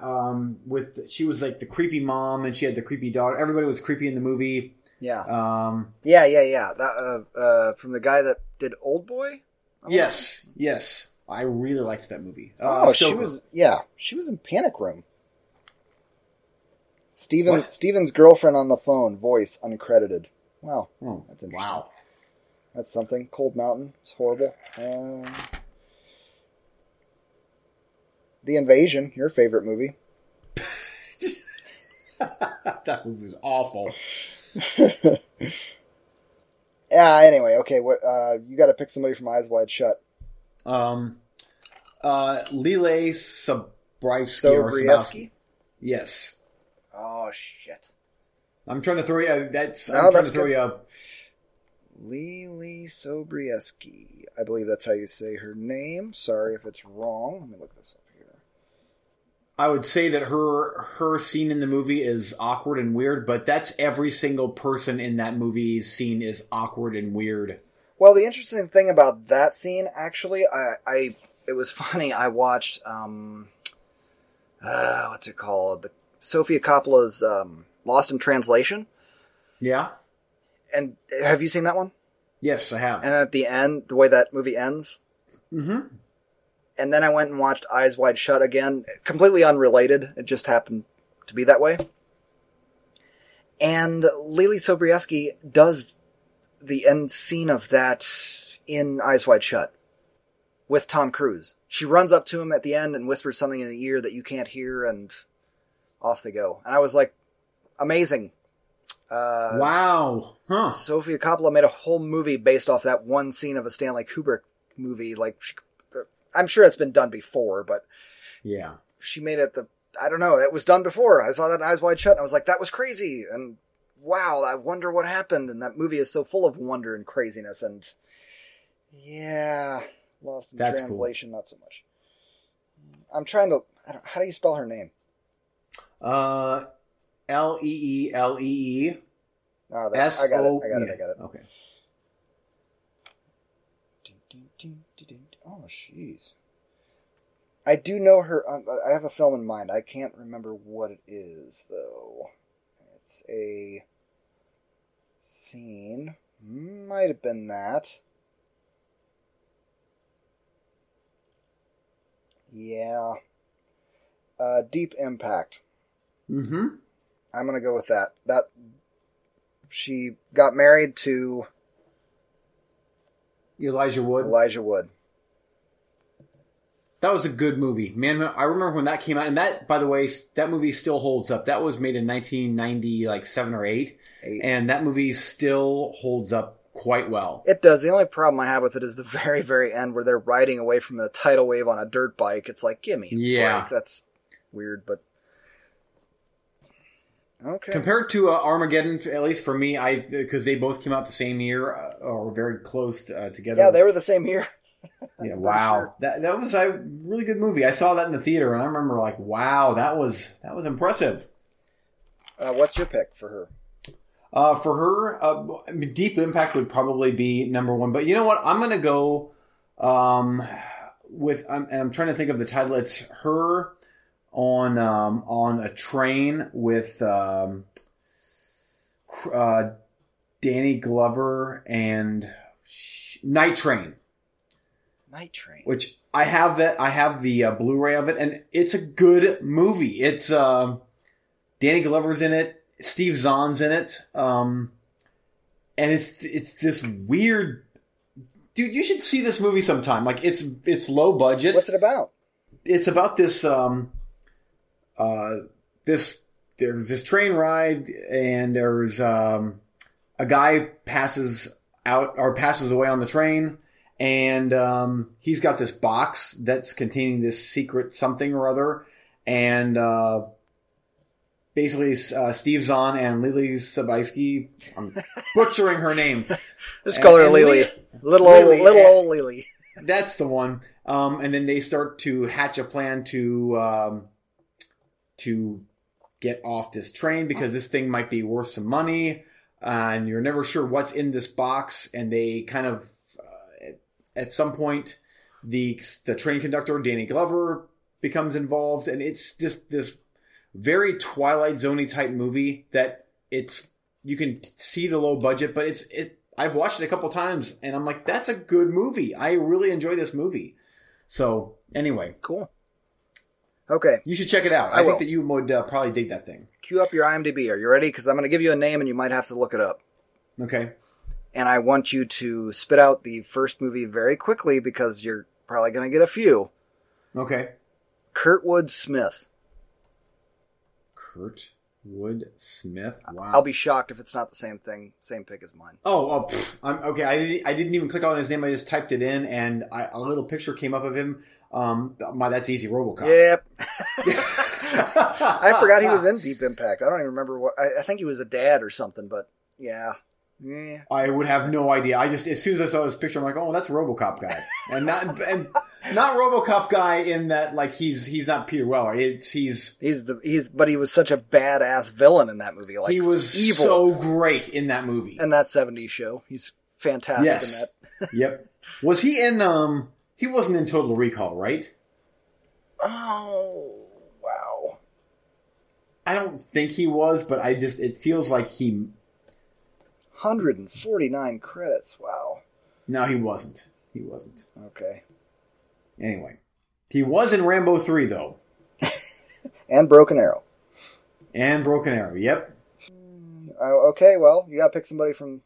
um, with she was like the creepy mom, and she had the creepy daughter. Everybody was creepy in the movie. Yeah. Um, Yeah, yeah, yeah. That uh, uh, from the guy that did Oldboy. I yes, yes, I really liked that movie. Uh, Oh, she was. Yeah, she was in Panic Room. Steven What? Steven's girlfriend on the phone, voice uncredited. Wow, Oh, That's interesting. wow. that's something. Cold Mountain, it's horrible. Um, the Invasion, your favorite movie. [laughs] that movie was awful. [laughs] Yeah. Anyway, okay. What? Uh, you got to pick somebody from Eyes Wide Shut. Um, uh, Lile Sobieski. or Sobrieski. Yes, Oh shit. I'm trying to throw you. That's No, I'm trying to throw good. you. A, Lily Sobrieski. I believe that's how you say her name. Sorry if it's wrong. Let me look this up. I would say that her her scene in the movie is awkward and weird, but that's every single person in that movie's scene is awkward and weird. Well, the interesting thing about that scene, actually, I, I it was [laughs] funny. I watched um, uh, what's it called? The Sofia Coppola's um, Lost in Translation. Yeah. And have you seen that one? Yes, I have. And at the end, the way that movie ends, hmm and then I went and watched Eyes Wide Shut again, completely unrelated. It just happened to be that way. And Lily Sobrieski does the end scene of that in Eyes Wide Shut with Tom Cruise. She runs up to him at the end and whispers something in the ear that you can't hear, and off they go. And I was like, amazing. Uh, wow. Huh. Sofia Coppola made a whole movie based off that one scene of a Stanley Kubrick movie. Like, she, I'm sure it's been done before, but Yeah. she made it the. I don't know. It was done before. I saw that in Eyes Wide Shut, and I was like, that was crazy. And wow, I wonder what happened. And that movie is so full of wonder and craziness. And yeah, Lost in That's cool. Translation, not so much. I'm trying to. I don't, how do you spell her name? Uh, L E E L E E Oh, that, S I got it. O. I got it. I got it. Okay. Oh, jeez. I do know her. um, I have a film in mind. I can't remember what it is, though. It's a scene. Might have been that. Yeah. Uh, Deep Impact. Mm-hmm. I'm gonna go with that. That she got married to Elijah Wood. Elijah Wood. That was a good movie, man. I remember when that came out, and that, by the way, that movie still holds up. That was made in 1990, like seven or eight, Eight. and that movie still holds up quite well. It does. The only problem I have with it is the very, very end where they're riding away from the tidal wave on a dirt bike. It's like, give me Yeah. break. That's weird, but okay. Compared to uh, Armageddon, at least for me, I because they both came out the same year uh, or very close uh, together. yeah, they were the same year. [laughs] Yeah, wow, sure. that that was a really good movie. I saw that in the theater, and I remember like, wow, that was that was impressive. Uh, what's your pick for her? Uh, for her, uh, Deep Impact would probably be number one. But you know what? I'm gonna go um, with. I'm, and I'm trying to think of the title. It's her on um, on a train with um, uh, Danny Glover and Night Train. Night Train. Which I have that I have the uh, Blu-ray of it, and it's a good movie. It's um, Danny Glover's in it, Steve Zahn's in it, um, and it's it's this weird. Dude, you should see this movie sometime. Like it's it's low budget. What's it about? It's about this um, uh, this there's this train ride, and there's um, a guy passes out or passes away on the train and um, he's got this box that's containing this secret something or other, and uh, basically uh, Steve Zahn and Lily Sobieski. I'm [laughs] butchering her name. Just call her Lily. Li- little Lily, old, little old Lily. That's the one. Um, and then they start to hatch a plan to um, to get off this train because this thing might be worth some money, uh, and you're never sure what's in this box. And they kind of at some point, the the train conductor Danny Glover becomes involved, and it's just this very Twilight Zoney type movie that it's you can see the low budget, but it's it. I've watched it a couple times, and I'm like, that's a good movie. I really enjoy this movie. So anyway, cool. Okay, you should check it out. I, I think that you would uh, probably dig that thing. Cue up your IMDb. Are you ready? Because I'm going to give you a name, and you might have to look it up. Okay and I want you to spit out the first movie very quickly because you're probably going to get a few. Okay. Kurtwood Smith. Kurtwood Smith. Wow. I'll be shocked if it's not the same thing, same pick as mine. Oh, oh I'm, okay. I didn't, I didn't even click on his name. I just typed it in, and I, a little picture came up of him. Um, my that's easy. RoboCop. Yep. [laughs] I forgot he was in Deep Impact. I don't even remember what. I, I think he was a dad or something, but yeah. Yeah. I would have no idea. I just as soon as I saw this picture, I'm like, oh, that's RoboCop guy, and not [laughs] and not RoboCop guy in that like he's he's not Peter Weller. It's he's he's the he's but he was such a badass villain in that movie. Like he was evil. so great in that movie and that '70s show. He's fantastic yes. in that. [laughs] yep. Was he in? Um, he wasn't in Total Recall, right? Oh wow. I don't think he was, but I just it feels like he 149 credits. Wow. No, he wasn't. He wasn't. Okay. Anyway, he was in Rambo 3, though. [laughs] and Broken Arrow. And Broken Arrow, yep. Uh, okay, well, you gotta pick somebody from.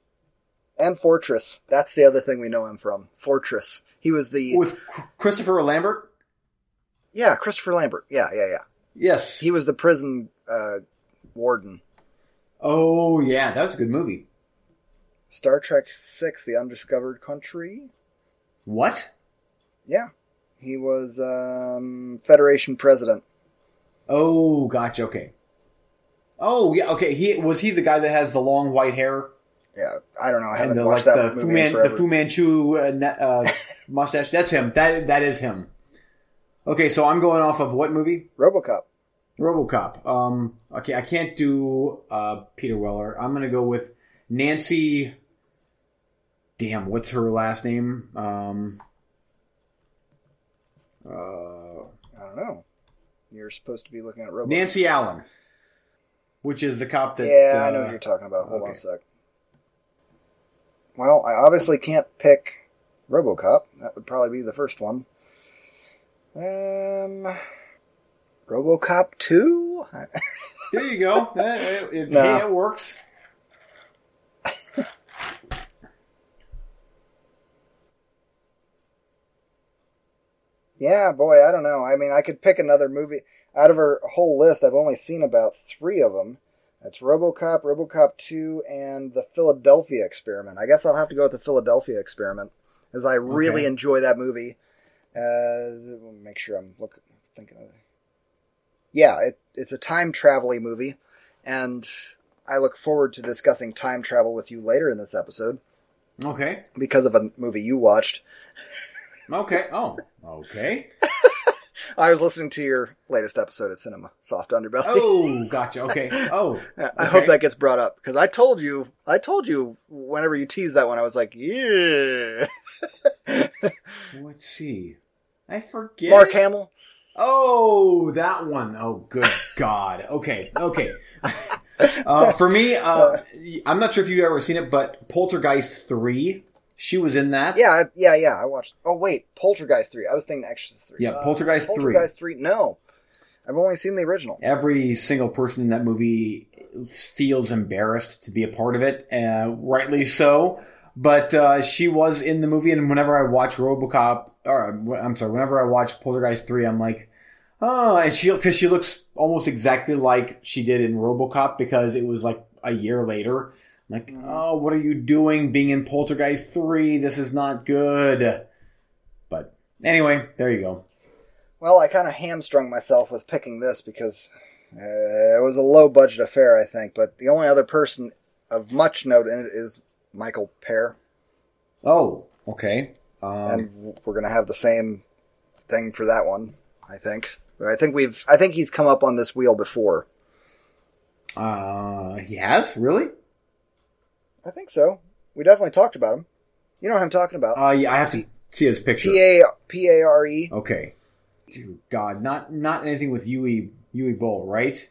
And Fortress. That's the other thing we know him from. Fortress. He was the. With Christopher Lambert? Yeah, Christopher Lambert. Yeah, yeah, yeah. Yes. He was the prison uh, warden. Oh, yeah, that was a good movie. Star Trek Six: The Undiscovered Country. What? Yeah, he was um, Federation president. Oh, gotcha. Okay. Oh, yeah. Okay. He was he the guy that has the long white hair. Yeah, I don't know. I haven't the, watched like that the Fu, Man, the Fu Manchu uh, uh, [laughs] mustache. That's him. That that is him. Okay, so I'm going off of what movie? RoboCop. RoboCop. Um. Okay, I can't do uh, Peter Weller. I'm gonna go with Nancy damn, what's her last name? Um, uh, I don't know. You're supposed to be looking at robots. Nancy Allen, which is the cop that. Yeah, uh, I know what uh, you're talking about. Hold okay. on a sec. Well, I obviously can't pick RoboCop. That would probably be the first one. Um, RoboCop two. [laughs] there you go. it, it, no. it works. Yeah, boy, I don't know. I mean, I could pick another movie out of her whole list. I've only seen about three of them. That's RoboCop, RoboCop 2, and the Philadelphia Experiment. I guess I'll have to go with the Philadelphia Experiment, as I really okay. enjoy that movie. Uh, make sure I'm looking, thinking of it. Yeah, it, it's a time traveling movie, and I look forward to discussing time travel with you later in this episode. Okay. Because of a movie you watched. Okay. Oh, okay. [laughs] I was listening to your latest episode of Cinema Soft Underbelly. Oh, gotcha. Okay. [laughs] Oh, okay. I hope that gets brought up because I told you, I told you whenever you teased that one, I was like, yeah. [laughs] Let's see. I forget. Mark Hamill. Oh, that one. Oh, good God. Okay. Okay. Uh, for me, uh, I'm not sure if you've ever seen it, but Poltergeist 3, she was in that. Yeah, yeah, yeah. I watched. Oh wait, Poltergeist three. I was thinking Exorcist three. Yeah, Uh, Poltergeist 3. Poltergeist three. No, I've only seen the original. Every single person in that movie feels embarrassed to be a part of it, uh, rightly so. But uh, she was in the movie, and whenever I watch RoboCop, or I'm sorry, whenever I watch Poltergeist three, I'm like, oh, and she because she looks almost exactly like she did in RoboCop because it was like a year later. Like, Mhm. oh, what are you doing being in Poltergeist three? This is not good. But anyway, there you go. Well, I kind of hamstrung myself with picking this because uh, it was a low budget affair, I think. But the only other person of much note in it is Michael Paré, Oh, okay. Um, and we're gonna have the same thing for that one. I think. But I think we've. I think he's come up on this wheel before. uh, he has really. I think so. We definitely talked about him. You know what I'm talking about? Uh, yeah, I have to see his picture. P A P A R E. Okay. Dear God, not not anything with Uwe Uwe Boll, right?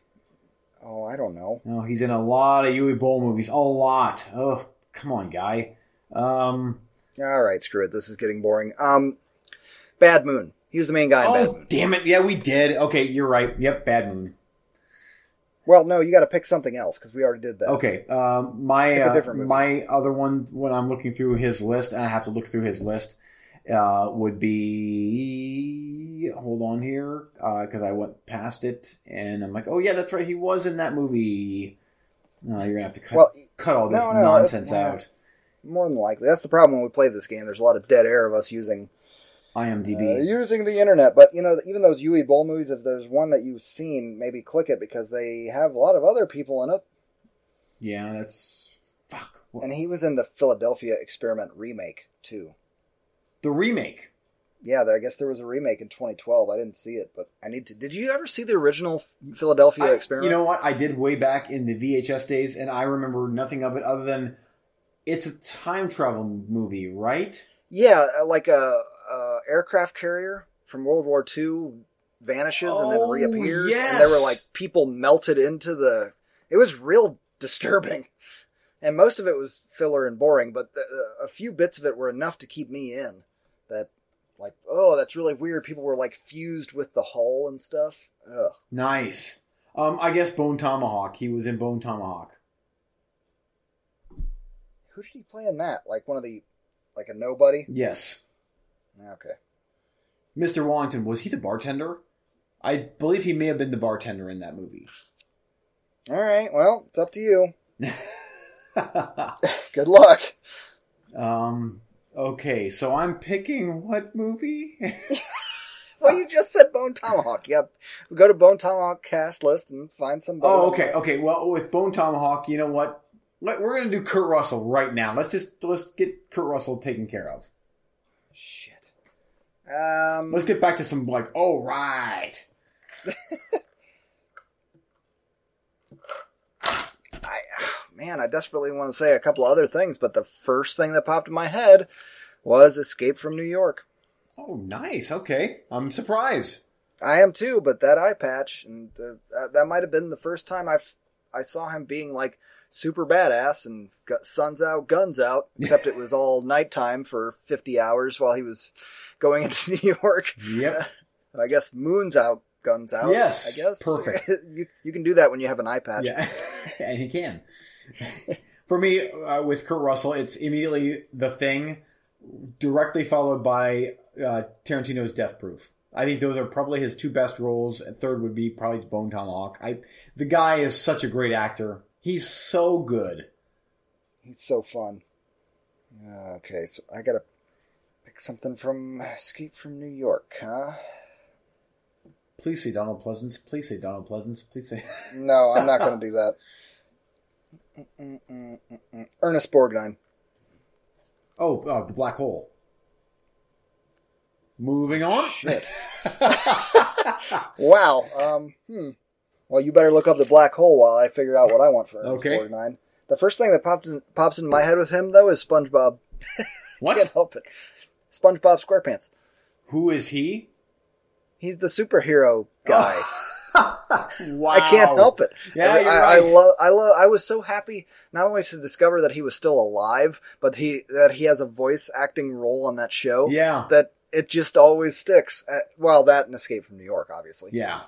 Oh, I don't know. No, he's in a lot of Uwe Boll movies. A lot. Oh, come on, guy. Um. All right, screw it. This is getting boring. Um, Bad Moon. He was the main guy in Bad Oh, Moon. damn it! Yeah, we did. Okay, you're right. Yep, Bad Moon. Well, no, you got to pick something else because we already did that. Okay. Um, my uh, my other one when I'm looking through his list, and I have to look through his list, uh, would be hold on here because I went past it, and I'm like, oh yeah, that's right, he was in that movie. No, you're gonna have to cut Well, cut all this no, no, nonsense out. more than likely. That's the problem when we play this game. There's a lot of dead air of us using IMDb. uh, using the internet. But you know, even those Uwe Boll movies, if there's one that you've seen, maybe click it because they have a lot of other people in it. yeah, that's fuck. What- And he was in the Philadelphia Experiment remake too. the remake. Yeah, there, I guess there was a remake in 2012. I didn't see it, but I need to. Did you ever see the original Philadelphia I- Experiment? you know what? I did way back in the VHS days, and I remember nothing of it other than it's a time travel movie, right? Yeah, uh, like a, a aircraft carrier from World War II vanishes and then Oh, reappears, yes. and there were like people melted into the. It was real disturbing, and most of it was filler and boring, but the, a few bits of it were enough to keep me in. That, like, oh, that's really weird. People were like fused with the hull and stuff. Ugh. Nice. Um, I guess Bone Tomahawk. He was in Bone Tomahawk. Who did he play in that? Like one of the, like a nobody. Yes. Okay. Mr. Wallington, was he the bartender? I believe he may have been the bartender in that movie. All right. Well, it's up to you. [laughs] Good luck. um, okay, so I'm picking what movie? [laughs] Well, you just said Bone Tomahawk. Yep. We go to Bone Tomahawk cast list and find some. oh, okay, okay. Well, with Bone Tomahawk, you know what? Let- We're gonna do Kurt Russell right now. Let's just let's get Kurt Russell taken care of. Um. Let's get back to some like, [laughs] oh right. I, man, I desperately want to say a couple other things, but the first thing that popped in my head was Escape from New York. Oh, nice. Okay, I'm surprised. I am too, but that eye patch, and the, that, that might have been the first time I I saw him being like super badass and got suns out, guns out. Except it was all nighttime for fifty hours while he was going [laughs] into New York. Yep. I guess moon's out, guns out. Yes, I guess perfect. [laughs] you you can do that when you have an eye patch. Yeah, [laughs] and he can. For me, uh, with Kurt Russell, it's immediately The Thing, directly followed by uh, Tarantino's Death Proof. I think those are probably his two best roles. And third would be probably Bone Tomahawk. I, the guy is such a great actor. He's so good. He's so fun. Uh, okay, so I gotta something from Escape from New York, huh? Please say Donald Pleasence. Please say Donald Pleasence. Please say. [laughs] No, I'm not gonna do that. Mm-mm-mm-mm-mm. Ernest Borgnine. Oh, uh, the black hole. Moving on. Shit. Wow. Um. Hmm. Well, you better look up the black hole while I figure out what I want for Ernest Okay. Borgnine. The first thing that pops in, pops in my head with him though is SpongeBob. What? [laughs] Can't help it. SpongeBob SquarePants. Who is he? He's the superhero guy. wow. [laughs] I can't help it. Yeah, I, you're I, right. I love. I love. I was so happy not only to discover that he was still alive, but he that he has a voice acting role on that show. yeah, That it just always sticks. Uh, well, that and Escape from New York, obviously. yeah.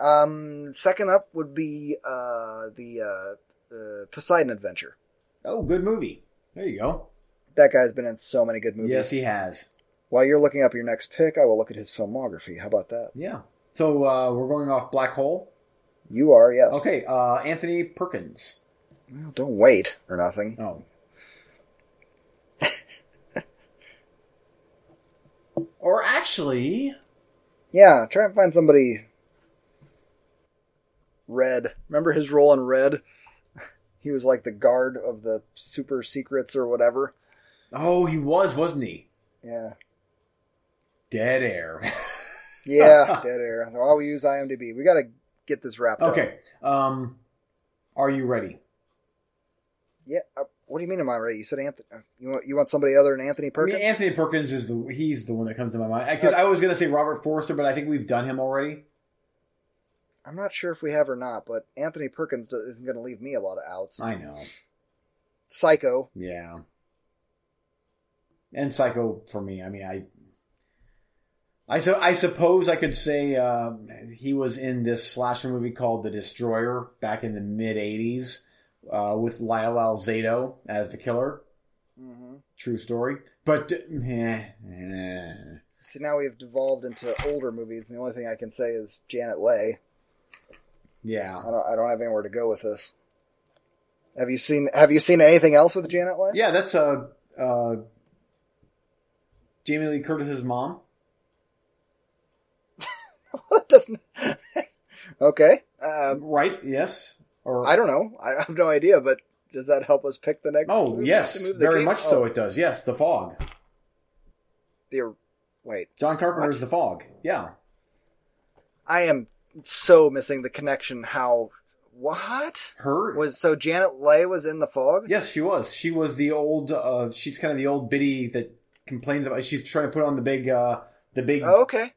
Um, second up would be uh, the uh, uh, Poseidon Adventure. Oh, good movie. There you go. That guy's been in so many good movies. Yes, he has. While you're looking up your next pick, I will look at his filmography. How about that? Yeah. So uh, we're going off Black Hole. You are, yes. Okay, uh, Anthony Perkins. Well, don't wait or nothing. Oh. [laughs] or actually, Yeah, try and find somebody. Red. Remember his role in Red? [laughs] He was like the guard of the super secrets or whatever. Oh, he was, wasn't he? Yeah. Dead air. [laughs] Yeah, dead air. While we use IMDb, we got to get this wrapped up. okay. Um, are you ready? Yeah. uh, What do you mean? Am I ready? You said Anthony. You want you want somebody other than Anthony I Perkins? mean, Anthony Perkins is the he's the one that comes to my mind because I was going to say Robert Forster, but I think we've done him already. I'm not sure if we have or not, but Anthony Perkins isn't going to leave me a lot of outs. I know. Psycho. Yeah. And Psycho for me. I mean, I. I so I suppose I could say uh, he was in this slasher movie called The Destroyer back in the mid '80s uh, with Lyle Alzado as the killer. Mm-hmm. True story, but eh, eh. See, now we've devolved into older movies, and the only thing I can say is Janet Leigh. yeah, I don't. I don't have anywhere to go with this. Have you seen Have you seen anything else with Janet Leigh? yeah. That's uh, uh, Jamie Lee Curtis's mom. [laughs] Doesn't? [laughs] okay. Um, Right? Yes. Or I don't know. I have no idea. But does that help us pick the next? oh yes, to move the very game? much so. Oh, It does. Yes, The Fog. the- wait, John Carpenter's What? The Fog. Yeah. I am so missing the connection. How? What Her was so? Janet Leigh was in the fog. Yes, she was. She was the old. Uh, she's kind of the old biddy that complains about. She's trying to put on the big, uh, the big Oh, okay.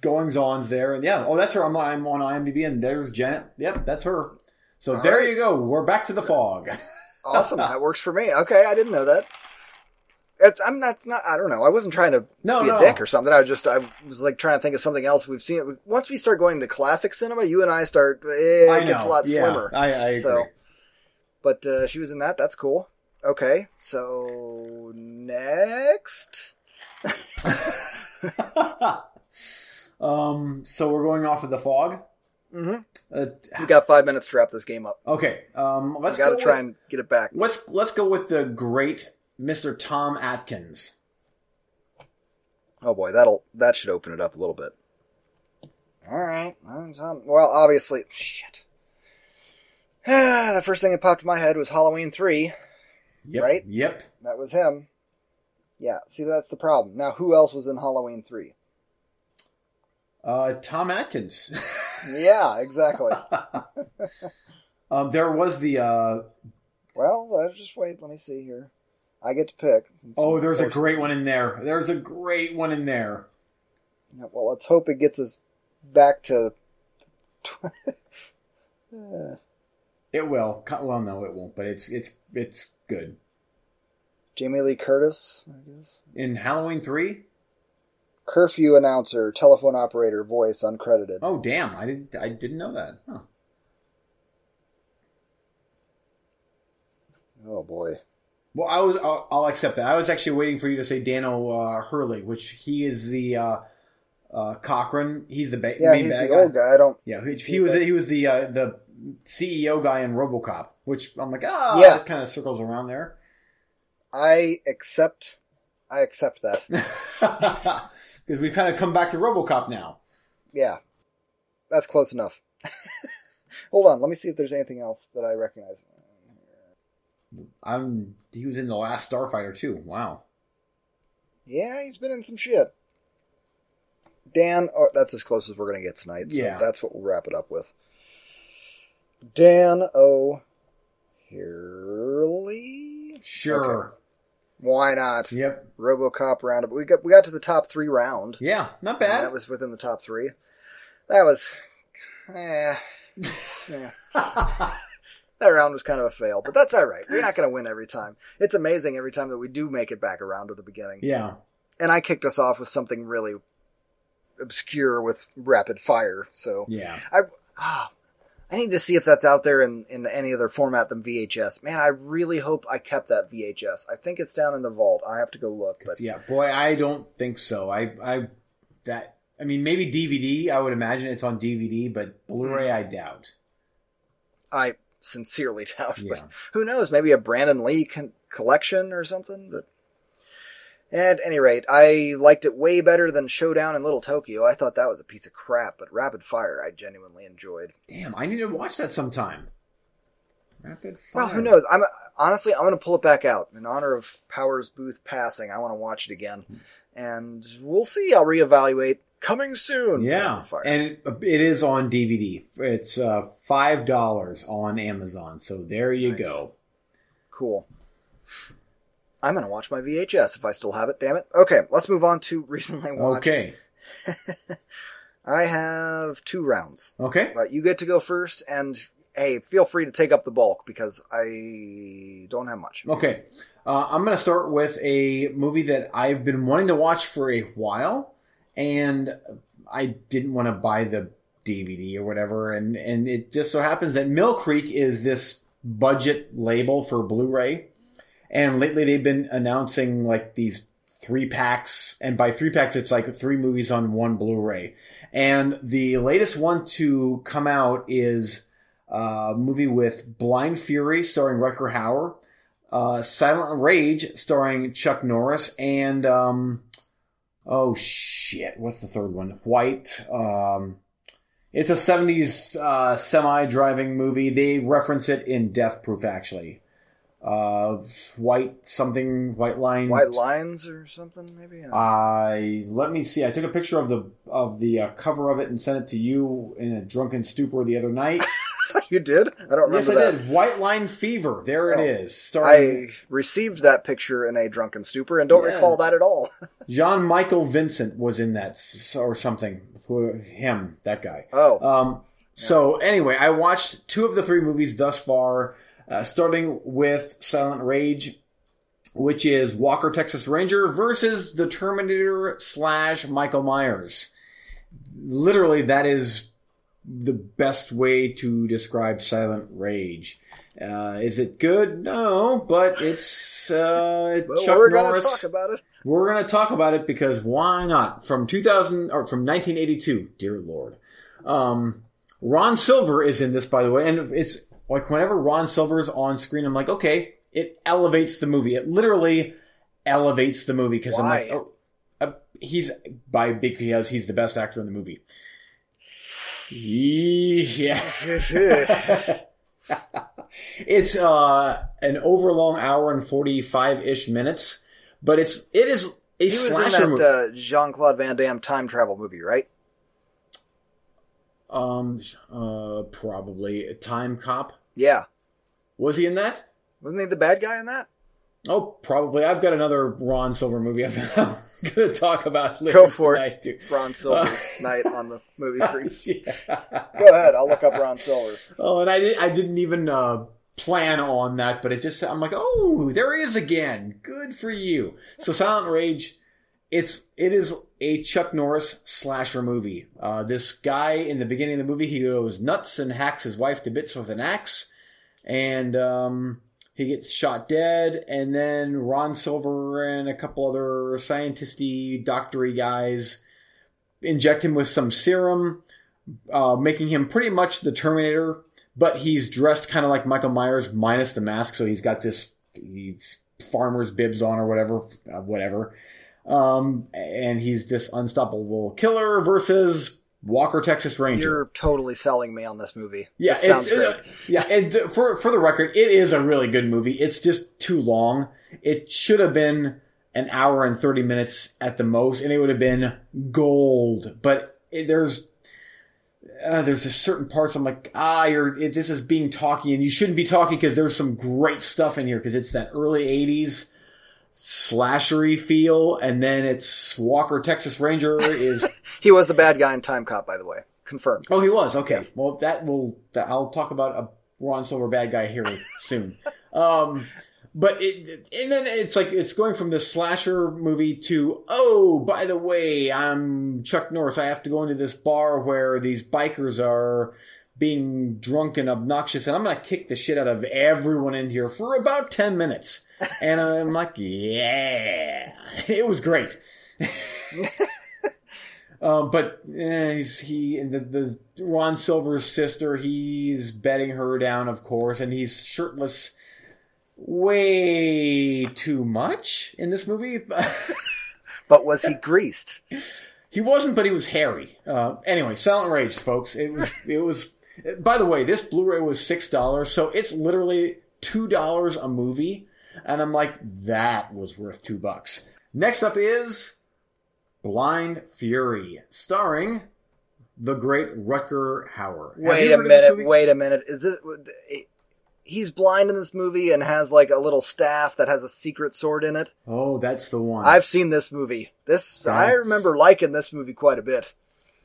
goings ons there, and yeah. Oh, that's her. I'm, I'm on IMDb, and there's Janet. Yep, that's her. So All there right. you go. We're back to the fog. [laughs] Awesome. that works for me. Okay, I didn't know that. It's, I'm that's not. I don't know. I wasn't trying to No, be no. a dick or something. I was just I was like trying to think of something else we've seen. It once we start going to classic cinema, you and I start. Eh, I it gets know. a lot Yeah, slimmer. I, I agree. So- But uh, she was in that. That's cool. Okay, so next. [laughs] um. So we're going off of the fog. hmm Uh, We got five minutes to wrap this game up. okay. Um. Let's got to try with, and get it back. Let's let's go with the great Mr. Tom Atkins. Oh boy, that'll that should open it up a little bit. All right. Well, obviously, shit. [sighs] the first thing that popped in my head was Halloween three. Yep. Right? Yep. That was him. Yeah. See, that's the problem. Now, who else was in Halloween three? Uh, Tom Atkins. [laughs] Yeah, exactly. [laughs] um, there was the. Uh, well, let's just wait. Let me see here. I get to pick. oh, there's a great one in there. There's a great one in there. Yeah, well, let's hope it gets us back to. Uh, It will. Well, no, it won't. But it's it's it's good. Jamie Lee Curtis, I guess. In Halloween three. Curfew announcer, telephone operator, voice uncredited. Oh damn! I didn't I didn't know that. Huh. Oh boy. Well, I was. I'll, I'll accept that. I was actually waiting for you to say Dano uh, Hurley, which he is the uh, uh, Cochran. He's the ba- Yeah, main he's the guy. old guy. I don't. Yeah, he, he was he was the uh, the CEO guy in RoboCop, which I'm like, ah, Yeah. it kind of circles around there. I accept. I accept that. [laughs] Because we kind of come back to RoboCop now. Yeah, that's close enough. [laughs] Hold on. Let me see if there's anything else that I recognize. I'm he was in the last Starfighter too. Wow. Yeah, he's been in some shit. Dan, oh, that's as close as we're going to get tonight. So Yeah. that's what we'll wrap it up with. Dan O. Hurley. Sure. Why not? Yep. RoboCop roundup. We got we got to the top three round. Yeah. Not bad. That was within the top three. That was Eh, yeah. [laughs] that round was kind of a fail, but that's all right. We're not going to win every time. It's amazing every time that we do make it back around to the beginning. yeah. And I kicked us off with something really obscure with rapid fire. So Yeah. I ah, I need to see if that's out there in, in any other format than VHS. Man, I really hope I kept that VHS. I think it's down in the vault. I have to go look. But Yeah, boy, I don't think so. I, I, that, I mean, maybe DVD. I would imagine it's on DVD, but Blu-ray, mm-hmm. I doubt. I sincerely [laughs] doubt. Yeah. But who knows? Maybe a Brandon Lee con- collection or something. But at any rate, I liked it way better than Showdown in Little Tokyo. I thought that was a piece of crap, but Rapid Fire I genuinely enjoyed. Damn, I need to watch that sometime. Rapid fire. Well, who knows? I'm honestly I'm to pull it back out in honor of Powers Boothe passing. I want to watch it again, and we'll see. I'll reevaluate coming soon. Yeah, and it, it is on DVD. It's uh, five dollars on Amazon. So there you Nice. go. Cool. I'm going to watch my VHS if I still have it, damn it. Okay, let's move on to [laughs] recently watched. Okay, [laughs] I have two rounds, okay, but you get to go first, and hey, feel free to take up the bulk because I don't have much. okay. Uh, I'm going to start with a movie that I've been wanting to watch for a while, and I didn't want to buy the DVD or whatever, and and it just so happens that Mill Creek is this budget label for Blu-ray, and lately they've been announcing like these three packs, and by three packs it's like three movies on one Blu-ray, and the latest one to come out is a movie with Blind Fury starring Rutger Hauer, uh, Silent Rage starring Chuck Norris, and um, oh shit, what's the third one? White. Um, it's a 70s uh, semi-driving movie. They reference it in Death Proof, actually. Uh, white something, white line. White Lines or something, maybe? I let me see. I took a picture of the of the uh, cover of it and sent it to you in a drunken stupor the other night. [laughs] you did? I don't remember yes, I that. did. White Line Fever. There it Oh. is. Starring I received that picture in a drunken stupor and don't Yeah. recall that at all. [laughs] Jan-Michael Vincent was in that or something. Him, that guy. Oh, Um, so anyway, I watched two of the three movies thus far, uh, starting with Silent Rage, which is Walker Texas Ranger versus the Terminator slash Michael Myers. Literally, that is the best way to describe Silent Rage. Uh, is it good? No, but it's uh, well, Chuck we're Gonna talk about it. We're going to talk about it because why not? From 2000 or from 1982, dear lord. Um, Ron Silver is in this, by the way, and it's like whenever Ron Silver's on screen, I'm like, okay, it elevates the movie. It literally elevates the movie because I'm like, oh, uh, he's by because he's the best actor in the movie. Yeah. [laughs] it's uh an overlong hour and 45 ish minutes, but it's it is a He was slasher in that uh, Jean Claude Van Damme time travel movie, right? Um, uh, probably a Timecop. Yeah. Was he in that? Wasn't he the bad guy in that? Oh, probably. I've got another Ron Silver movie I'm [laughs] going to talk about later Go for it. too. It's Ron Silver Uh, [laughs] [laughs] night on the movie freaks. Yeah. Go ahead, I'll look up Ron Silver. Oh, and I did, I didn't even uh, plan on that, but it just I'm like, oh, there he is again. Good for you. So Silent Rage, it's it is a Chuck Norris slasher movie. Uh, this guy in the beginning of the movie, he goes nuts and hacks his wife to bits with an axe, and um, he gets shot dead. And then Ron Silver and a couple other scientisty, doctory guys inject him with some serum uh, making him pretty much the Terminator, but he's dressed kind of like Michael Myers minus the mask. So he's got this he's farmer's bibs on or whatever, uh, whatever. Um, and he's this unstoppable killer versus Walker Texas Ranger. You're totally selling me on this movie. Yeah, This sounds it's, great. uh, yeah. And th- for for the record, it is a really good movie. It's just too long. It should have been an hour and thirty minutes at the most, and it would have been gold. But it, there's uh, there's just certain parts I'm like, ah, you're it, this is being talky, and you shouldn't be talking because there's some great stuff in here because it's that early '80s slashery feel, and then it's Walker Texas Ranger is [laughs] He was the bad guy in Timecop, by the way. confirmed. Oh, he was okay. Yes. Well, that will. That, I'll talk about a Ron Silver bad guy here soon. [laughs] Um, but it, and then it's like it's going from this slasher movie to oh, by the way, I'm Chuck Norris. I have to go into this bar where these bikers are being drunk and obnoxious, and I'm gonna kick the shit out of everyone in here for about ten minutes. And I'm like, yeah, it was great. [laughs] Um, but eh, he's, he the, the Ron Silver's sister, he's bedding her down, of course, and he's shirtless way too much in this movie. [laughs] But was he greased? he wasn't, but he was hairy. Uh, anyway, Silent Rage, folks. It was it was. By the way, this Blu-ray was six dollars, so it's literally two dollars a movie, and I'm like, that was worth two bucks. Next up is Blind Fury, starring the great Rutger Hauer. Wait a heard of this minute. Wait a minute. Is this? He's blind in this movie and has like a little staff that has a secret sword in it. Oh, that's the one. I've seen this movie. This I remember liking this movie quite a bit.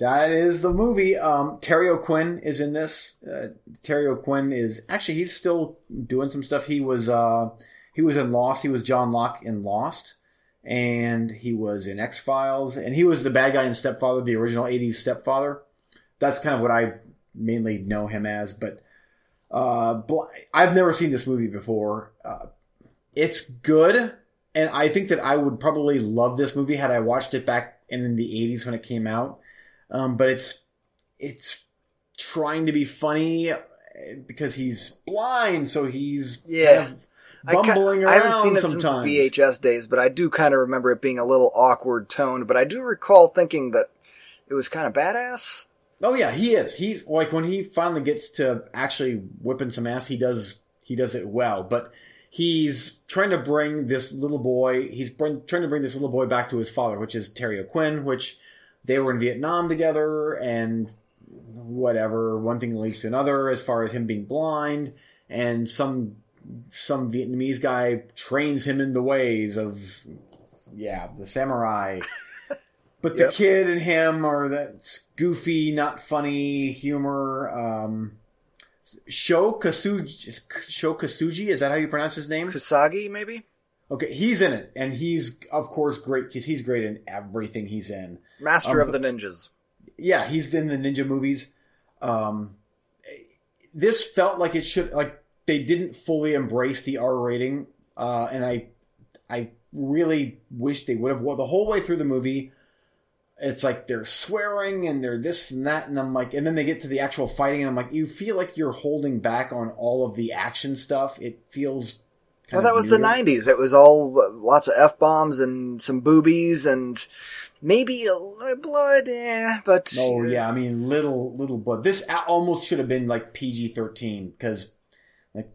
That is the movie. Um, Terry O'Quinn is in this. Uh, Terry O'Quinn is actually he's still doing some stuff. He was uh, he was in Lost. He was John Locke in Lost, and he was in X Files, and he was the bad guy in Stepfather, the original '80s Stepfather. That's kind of what I mainly know him as. But uh, I've never seen this movie before. Uh, it's good, and I think that I would probably love this movie had I watched it back in the '80s when it came out um, but it's it's trying to be funny because he's blind, so he's Yeah. kind I of bumbling I around haven't seen it sometimes. since the VHS days, but I do kind of remember it being a little awkward toned. But I do recall thinking that it was kind of badass. Oh yeah, he is. He's like when he finally gets to actually whipping some ass, he does he does it well. But he's trying to bring this little boy. He's bring, trying to bring this little boy back to his father, which is Terry O'Quinn, which they were in Vietnam together, and whatever. One thing leads to another, as far as him being blind, and some some Vietnamese guy trains him in the ways of yeah the samurai. [laughs] But the Yep. kid and him are that goofy, not funny humor. Um, Sho Kasuji, Sho Kasuji, is that how you pronounce his name? Kusagi, maybe Okay, he's in it, and he's of course great because he's great in everything he's in. Master Um, of the Ninjas. Yeah, he's in the ninja movies. Um, this felt like it should like they didn't fully embrace the R rating, uh, and I I really wish they would have. Well, the whole way through the movie, it's like they're swearing and they're this and that, and I'm like, and then they get to the actual fighting, and I'm like, you feel like you're holding back on all of the action stuff. It feels. Well, that was the '90s. It was all lots of f bombs and some boobies and maybe a little blood. Eh, but Oh yeah, I mean little little blood. This almost should have been like PG thirteen because, like,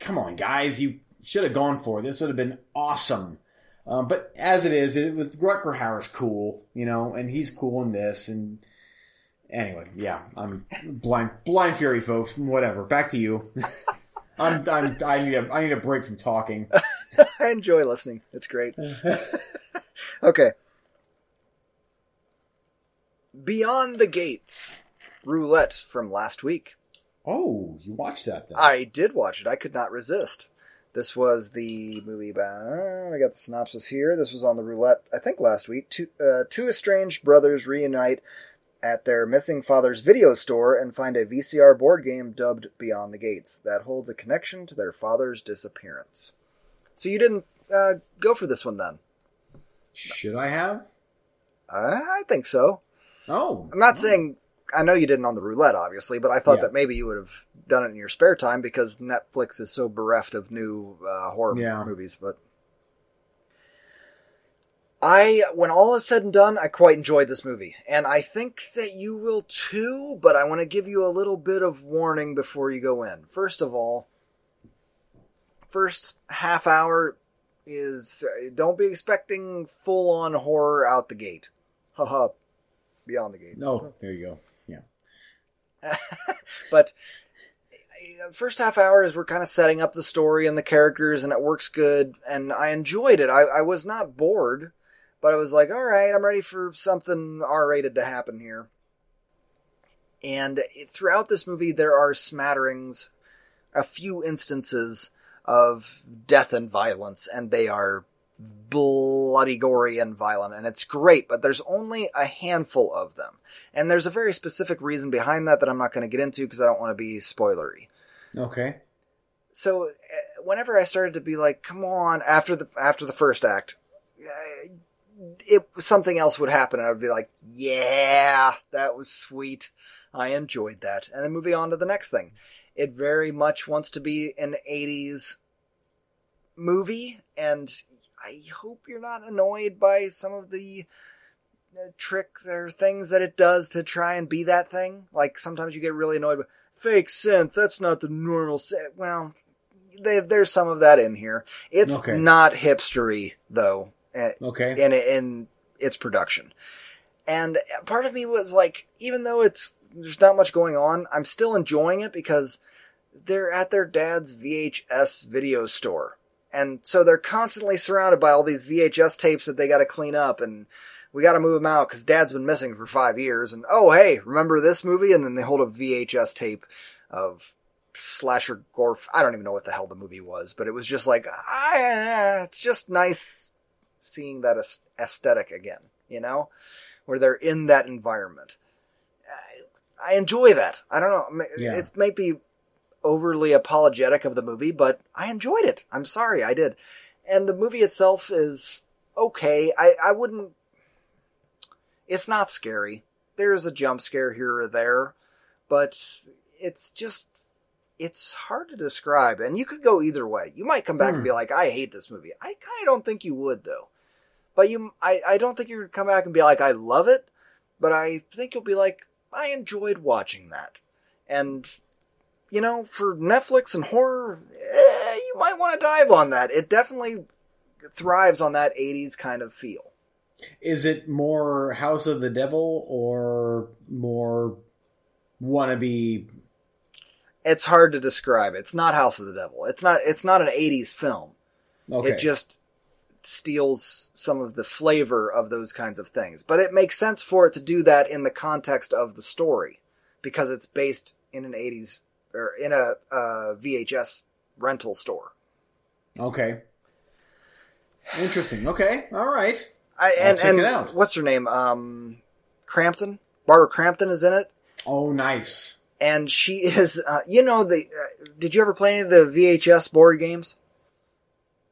come on guys, you should have gone for it. This would have been awesome. Um, but as it is, it was Rutger Hauer's cool, you know, and he's cool in this. And anyway, yeah, I'm blind blind fury, folks. Whatever. Back to you. [laughs] I'm, I'm I need a I need a break from talking. [laughs] I enjoy listening. It's great. [laughs] okay. Beyond the Gates. Roulette from last week. Oh, you watched that then? I did watch it. I could not resist. This was the movie about. I got the synopsis here. This was on the roulette, I think, last week. Two, uh, two estranged brothers reunite at their missing father's video store and find a VCR board game dubbed Beyond the Gates that holds a connection to their father's disappearance. So you didn't uh, go for this one then? Should I have? I think so. Oh, I'm not oh. saying I know you didn't on the roulette, obviously, but I thought Yeah. that maybe you would have done it in your spare time because Netflix is so bereft of new uh, horror Yeah. movies. But I, when all is said and done, I quite enjoyed this movie, and I think that you will too. But I want to give you a little bit of warning before you go in. First of all, first half hour is don't be expecting full on horror out the gate. Haha. Beyond the gate. No, there you go. Yeah. [laughs] but first half hour is we're kind of setting up the story and the characters and it works good and i enjoyed it i, I was not bored but i was like all right i'm ready for something r-rated to happen here And throughout this movie, there are smatterings, a few instances of death and violence, and they are bloody, gory, and violent, and it's great, but there's only a handful of them. And there's a very specific reason behind that that I'm not going to get into because I don't want to be spoilery. Okay. So uh, whenever I started to be like, come on, after the after the first act, uh, it something else would happen, and I'd be like, yeah, that was sweet. I enjoyed that. And then moving on to the next thing. It very much wants to be an 80s movie, and I hope you're not annoyed by some of the uh, tricks or things that it does to try and be that thing. Like sometimes you get really annoyed with fake synth. That's not the normal synth. Well, they, there's some of that in here. It's Okay. not hipstery though. Okay. in in its production. And part of me was like, even though it's there's not much going on, I'm still enjoying it because they're at their dad's VHS video store. And so they're constantly surrounded by all these VHS tapes that they got to clean up and we got to move them out because dad's been missing for five years. And oh, hey, remember this movie? And then they hold a VHS tape of slasher gore. I don't even know what the hell the movie was, but it was just like, ah, it's just nice seeing that aesthetic again, you know, where they're in that environment. I, I enjoy that. I don't know. Yeah. It might be overly apologetic of the movie, but I enjoyed it. I'm sorry, I did. And the movie itself is okay. I, I wouldn't. It's not scary. There's a jump scare here or there, but it's just. It's hard to describe, and you could go either way. You might come back and Hmm. be like, "I hate this movie." I kind of don't think you would, though. But you, I, I don't think you're gonna come back and be like, "I love it," but I think you'll be like, "I enjoyed watching that," and you know, for Netflix and horror, eh, you might want to dive on that. It definitely thrives on that 80s kind of feel. Is it more House of the Devil or more wannabe? It's hard to describe. It's not House of the Devil. It's not it's not an 80s film. Okay. It just steals some of the flavor of those kinds of things. But it makes sense for it to do that in the context of the story because it's based in an 80s or in a uh, VHS rental store. okay. Interesting. Okay. All right. I, and check and it out. what's her name? Um, Crampton. Barbara Crampton is in it. Oh, nice. and she is uh, you know the uh, did you ever play any of the VHS board games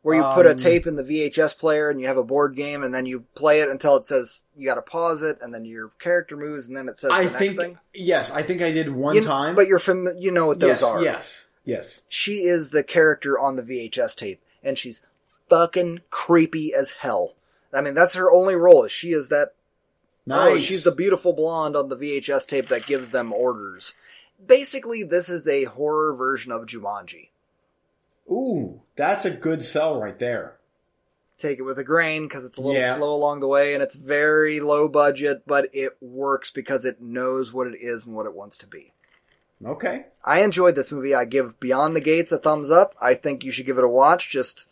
where you put a Um, tape in the VHS player and you have a board game and then you play it until it says you got to pause it and then your character moves and then it says I the next think thing yes. I think I did one You- time. but you're fam- you know what those yes, are yes, yes. she is the character on the VHS tape and she's fucking creepy as hell I mean that's her only role is she is that Nice. Oh, she's the beautiful blonde on the VHS tape that gives them orders. Basically, this is a horror version of Jumanji. Ooh, that's a good sell right there. Take it with a grain because it's a little Yeah. slow along the way and it's very low budget, but it works because it knows what it is and what it wants to be. Okay. I enjoyed this movie. I give Beyond the Gates a thumbs up. I think you should give it a watch. Just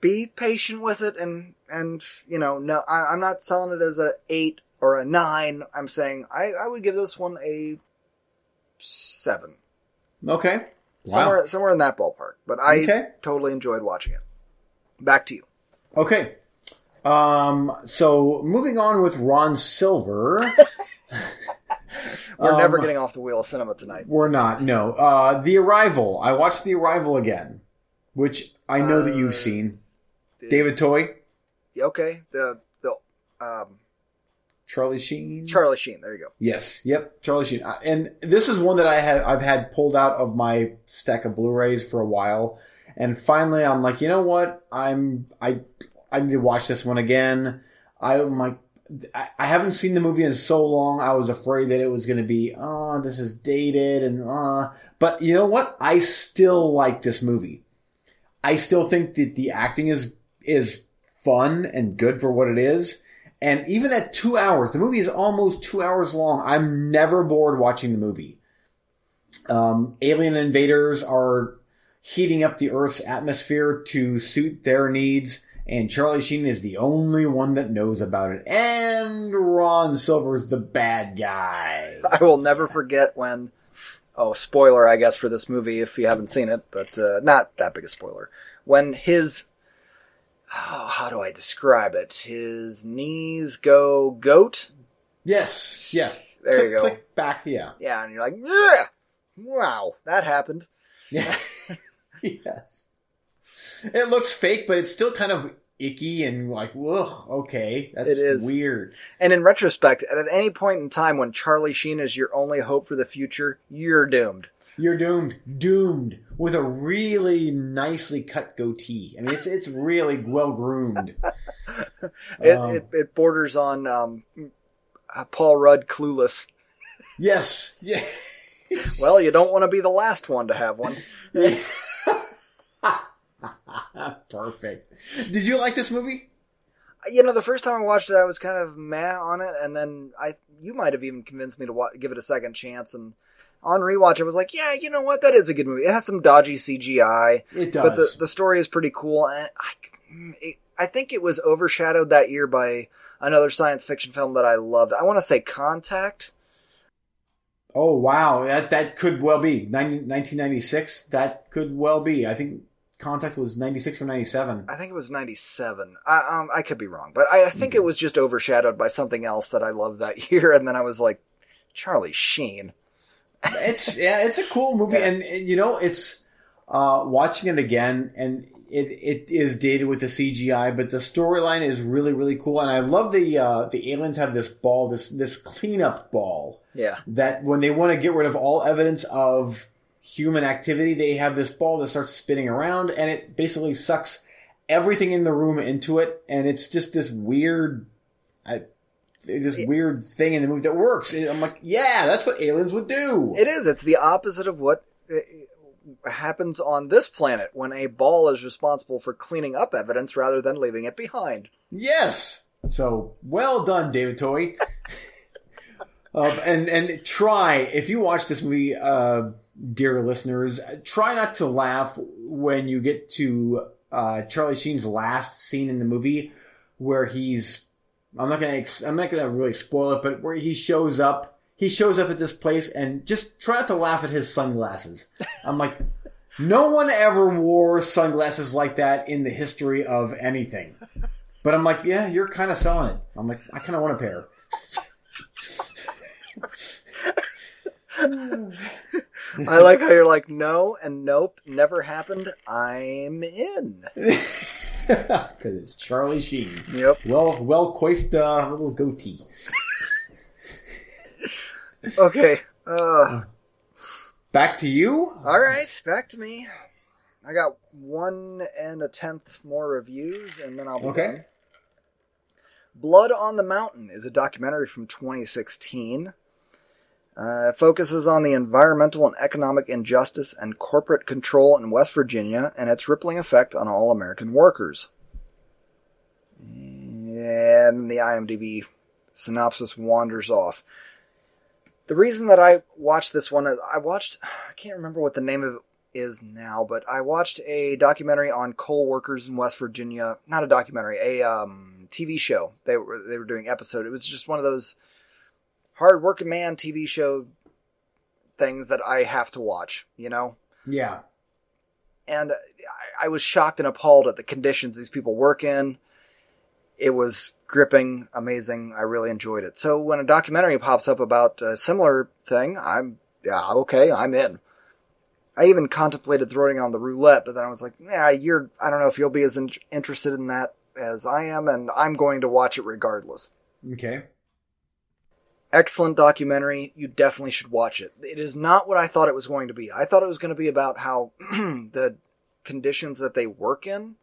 be patient with it and and you know no I, i'm not selling it as a eight or a nine i'm saying i i would give this one a seven Okay. Somewhere somewhere in that ballpark but i Okay. totally enjoyed watching it back to you Okay. Um. So moving on with Ron Silver. [laughs] we're Um, never getting off the wheel of cinema tonight We're not. No. Uh, The Arrival. I watched The Arrival again, which I know that you've Uh, seen. David Twohy, okay the the um Charlie Sheen. charlie sheen there you go Yes. Yep. Charlie Sheen. And this is one that I had I've had pulled out of my stack of Blu-rays for a while, and finally I'm like, you know what? I'm I I need to watch this one again. I'm like. I I haven't seen the movie in so long. I was afraid that it was going to be, oh, this is dated and uh. But you know what? I still like this movie. I still think that the acting is is fun and good for what it is. And even at two hours, the movie is almost two hours long. I'm never bored watching the movie. Um, alien invaders are heating up the Earth's atmosphere to suit their needs, and Charlie Sheen is the only one that knows about it. And Ron Silver's the bad guy. [laughs] I will never forget when. Oh, spoiler, I guess, for this movie if you haven't seen it, but uh, not that big a spoiler. When his. Oh, how do I describe it? His knees go goat? Yes, yeah. There click, you go. Click back, yeah. Yeah, and you're like, yeah, wow, that happened. [laughs] Yeah. yes. It looks fake, but it's still kind of icky and like, whoa, okay, that's It is. weird. And in retrospect, at any point in time when Charlie Sheen is your only hope for the future, you're doomed. You're doomed, doomed with a really nicely cut goatee. I mean, it's it's really well groomed. [laughs] It, Um, it, it borders on um, uh, Paul Rudd clueless. Yes, yeah. [laughs] Well, you don't want to be the last one to have one. [laughs] Perfect. Did you like this movie? You know, the first time I watched it, I was kind of meh on it, and then I you might have even convinced me to wa- give it a second chance. And on rewatch, I was like, yeah, you know what, that is a good movie. It has some dodgy CGI, It does. but the the story is pretty cool. And I, it, I think it was overshadowed that year by another science fiction film that I loved. I want to say Contact. oh wow, that that could well be 90, 1996. That could well be. I think Contact was 96 or 97. I think it was ninety seven. I um I could be wrong, but I, I think it was just overshadowed by something else that I loved that [laughs] year. And then I was like, Charlie Sheen. It's yeah, it's a cool movie, Yeah. and, and, you know, it's uh, watching it again, and it it is dated with the CGI, but the storyline is really really cool, and I love the uh, the aliens have this ball, this this cleanup ball Yeah. that when they want to get rid of all evidence of human activity, they have this ball that starts spinning around, and it basically sucks everything in the room into it, and it's just this weird. I, this weird thing in the movie that works. I'm like, yeah, that's what aliens would do. It is. It's the opposite of what uh, happens on this planet when a ball is responsible for cleaning up evidence rather than leaving it behind. Yes. So well done, David Twohy. [laughs] um, and and try if you watch this movie, uh, dear listeners, try not to laugh when you get to uh, Charlie Sheen's last scene in the movie, where he's. I'm not gonna. ex- I'm not gonna really spoil it, but where he shows up. He shows up at this place and just try not to laugh at his sunglasses. I'm like, no one ever wore sunglasses like that in the history of anything. But I'm like, yeah, you're kind of selling it. I'm like, I kind of want a pair. I like how you're like, no and nope, never happened. I'm in. [laughs] [laughs] Because it's Charlie Sheen. Yep. Well, well coiffed uh, little goatee. Okay. Uh, Back to you. all right, back to me. I got one and a tenth more reviews, and then I'll be Okay. done. Blood on the Mountain is a documentary from 2016. Uh, it focuses on the environmental and economic injustice and corporate control in West Virginia and its rippling effect on all American workers. And the IMDb synopsis wanders off. The reason that I watched this one is I watched, I can't remember what the name of it is now, but I watched a documentary on coal workers in West Virginia. Not a documentary, a um, TV show. They were they were doing episode. It was just one of those hard working man TV show things that I have to watch. You know, Yeah. and I, I was shocked and appalled at the conditions these people work in. It was gripping, amazing. I really enjoyed it. So when a documentary pops up about a similar thing, I'm yeah okay, I'm in. I even contemplated throwing on the roulette, but then I was like, yeah, you're. I don't know if you'll be as in- interested in that as I am, and I'm going to watch it regardless. Okay. Excellent documentary. You definitely should watch it. It is not what I thought it was going to be. I thought it was going to be about how [clears throat] the conditions that they work in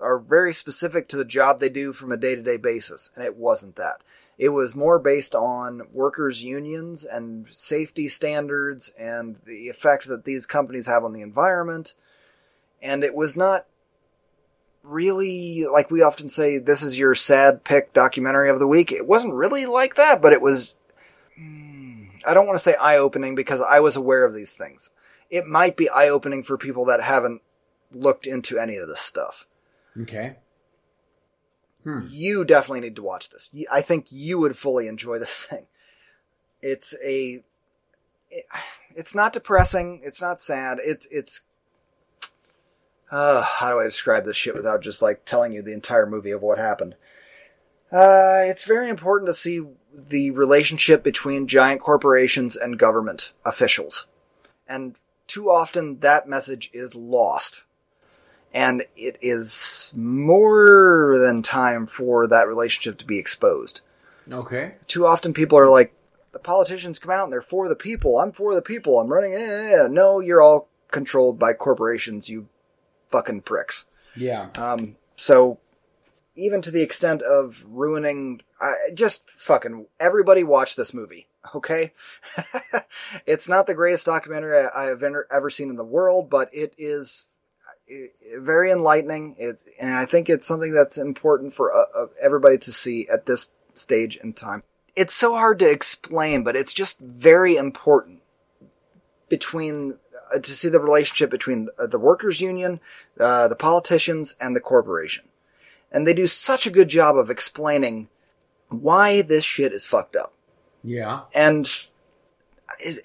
are very specific to the job they do from a day to day basis, and it wasn't that. It was more based on workers' unions and safety standards and the effect that these companies have on the environment. And it was not really like we often say this is your sad pick documentary of the week. It wasn't really like that, but it was I don't want to say eye opening because I was aware of these things. It might be eye opening for people that haven't looked into any of this stuff. Okay. Hmm. You definitely need to watch this. I think you would fully enjoy this [laughs] thing. It's a, it- it's not depressing. It's not sad. It's it's. Uh, how do I describe this shit without just like telling you the entire movie of what happened? Uh, it's very important to see the relationship between giant corporations and government officials. And too often that message is lost. And it is more than time for that relationship to be exposed. Okay. Too often people are like, the politicians come out and they're for the people. I'm for the people. I'm running. Eh. No, you're all controlled by corporations, you fucking pricks. Yeah. Um, so even to the extent of ruining, I just fucking everybody watch this movie, okay? [laughs] it's not the greatest documentary I, I have ever, ever seen in the world, but it is uh, very enlightening. It, and I think it's something that's important for uh, everybody to see at this stage in time. It's so hard to explain, but it's just very important between to see the relationship between uh, the workers' union, uh, the politicians, and the corporation. And they do such a good job of explaining why this shit is fucked up Yeah. and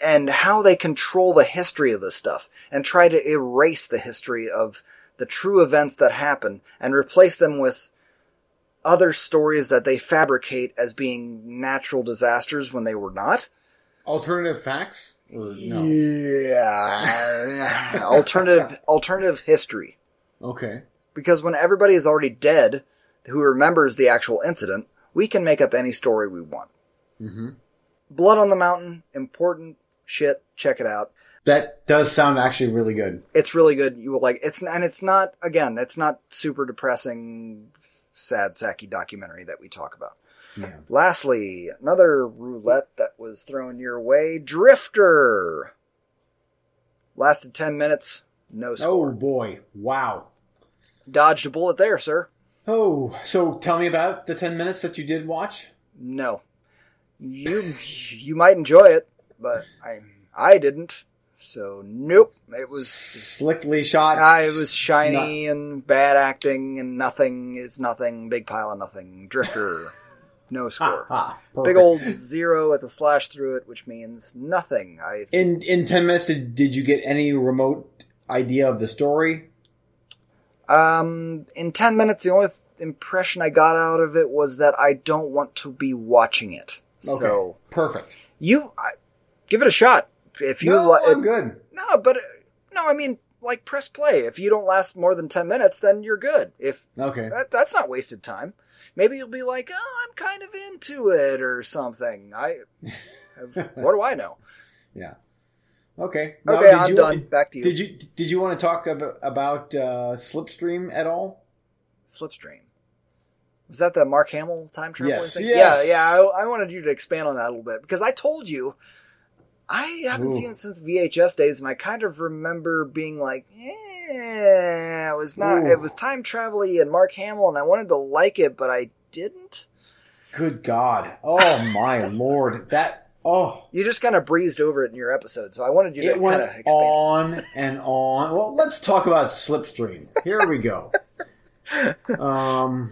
and how they control the history of this stuff and try to erase the history of the true events that happen and replace them with other stories that they fabricate as being natural disasters when they were not. Alternative facts? Or no? Yeah, [laughs] alternative alternative history. Okay. Because when everybody is already dead, who remembers the actual incident, we can make up any story we want. Mm-hmm. Blood on the Mountain, important shit. Check it out. That does sound actually really good. It's really good. You will like it's and it's not again. It's not super depressing, sad, sacky documentary that we talk about. Yeah. Lastly, another roulette that was thrown your way: Drifter. Lasted ten minutes, no sir. Oh boy. Wow. Dodged a bullet there, sir. Oh, so tell me about the 10 minutes that you did watch. No, you you might enjoy it, but I I didn't. So nope. It was Slickly shot. It was shiny and bad acting and nothing is nothing. Big pile of nothing. Drifter, [laughs] no score. [laughs] Big old zero at the slash through it, which means nothing. I In in 10 minutes, did, did you get any remote idea of the story? um in ten minutes, the only impression I got out of it was that I don't want to be watching it. Okay. So Perfect. you I, give it a shot if you no, li- I'm good. No, but uh, no, I mean like press play. If you don't last more than ten minutes, then you're good. If Okay. that, that's not wasted time. Maybe you'll be like, oh, I'm kind of into it or something. I, [laughs] what do I know? Yeah. Okay. Now, Okay, did I'm you- done. Back to you. Did you did you want to talk about, about uh, Slipstream at all? Slipstream. Was that the Mark Hamill time travel Yes, thing? yes. Yeah, yeah. I, I wanted you to expand on that a little bit because I told you I haven't Ooh. seen it since VHS days, and I kind of remember being like, "Yeah, it was not. Ooh. It was time travel and Mark Hamill, and I wanted to like it, but I didn't." Good God! Oh my [laughs] Lord! That oh, You just kind of breezed over it in your episode, so I wanted you to it went on and on. Well, let's talk about Slipstream. Here we go. [laughs] um,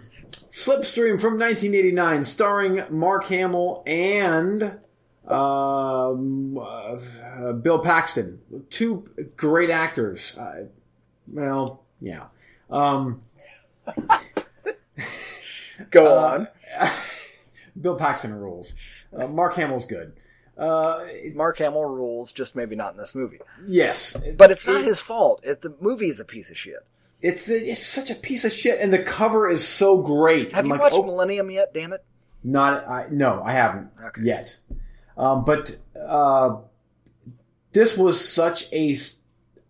Slipstream from 1989, starring Mark Hamill and um, uh, Bill Paxton, two great actors. Uh, well, yeah. Um, [laughs] Go uh, on. [laughs] Bill Paxton rules. Uh, Mark Hamill's good. Uh, Mark Hamill rules, just maybe not in this movie. yes, But it's not It- his fault. It, the movie is a piece of shit. It's it's such a piece of shit, and the cover is so great. Have I'm you like, watched oh, Millennium yet? Damn it! not I, no, I haven't Okay. yet. Um, but uh, this was such a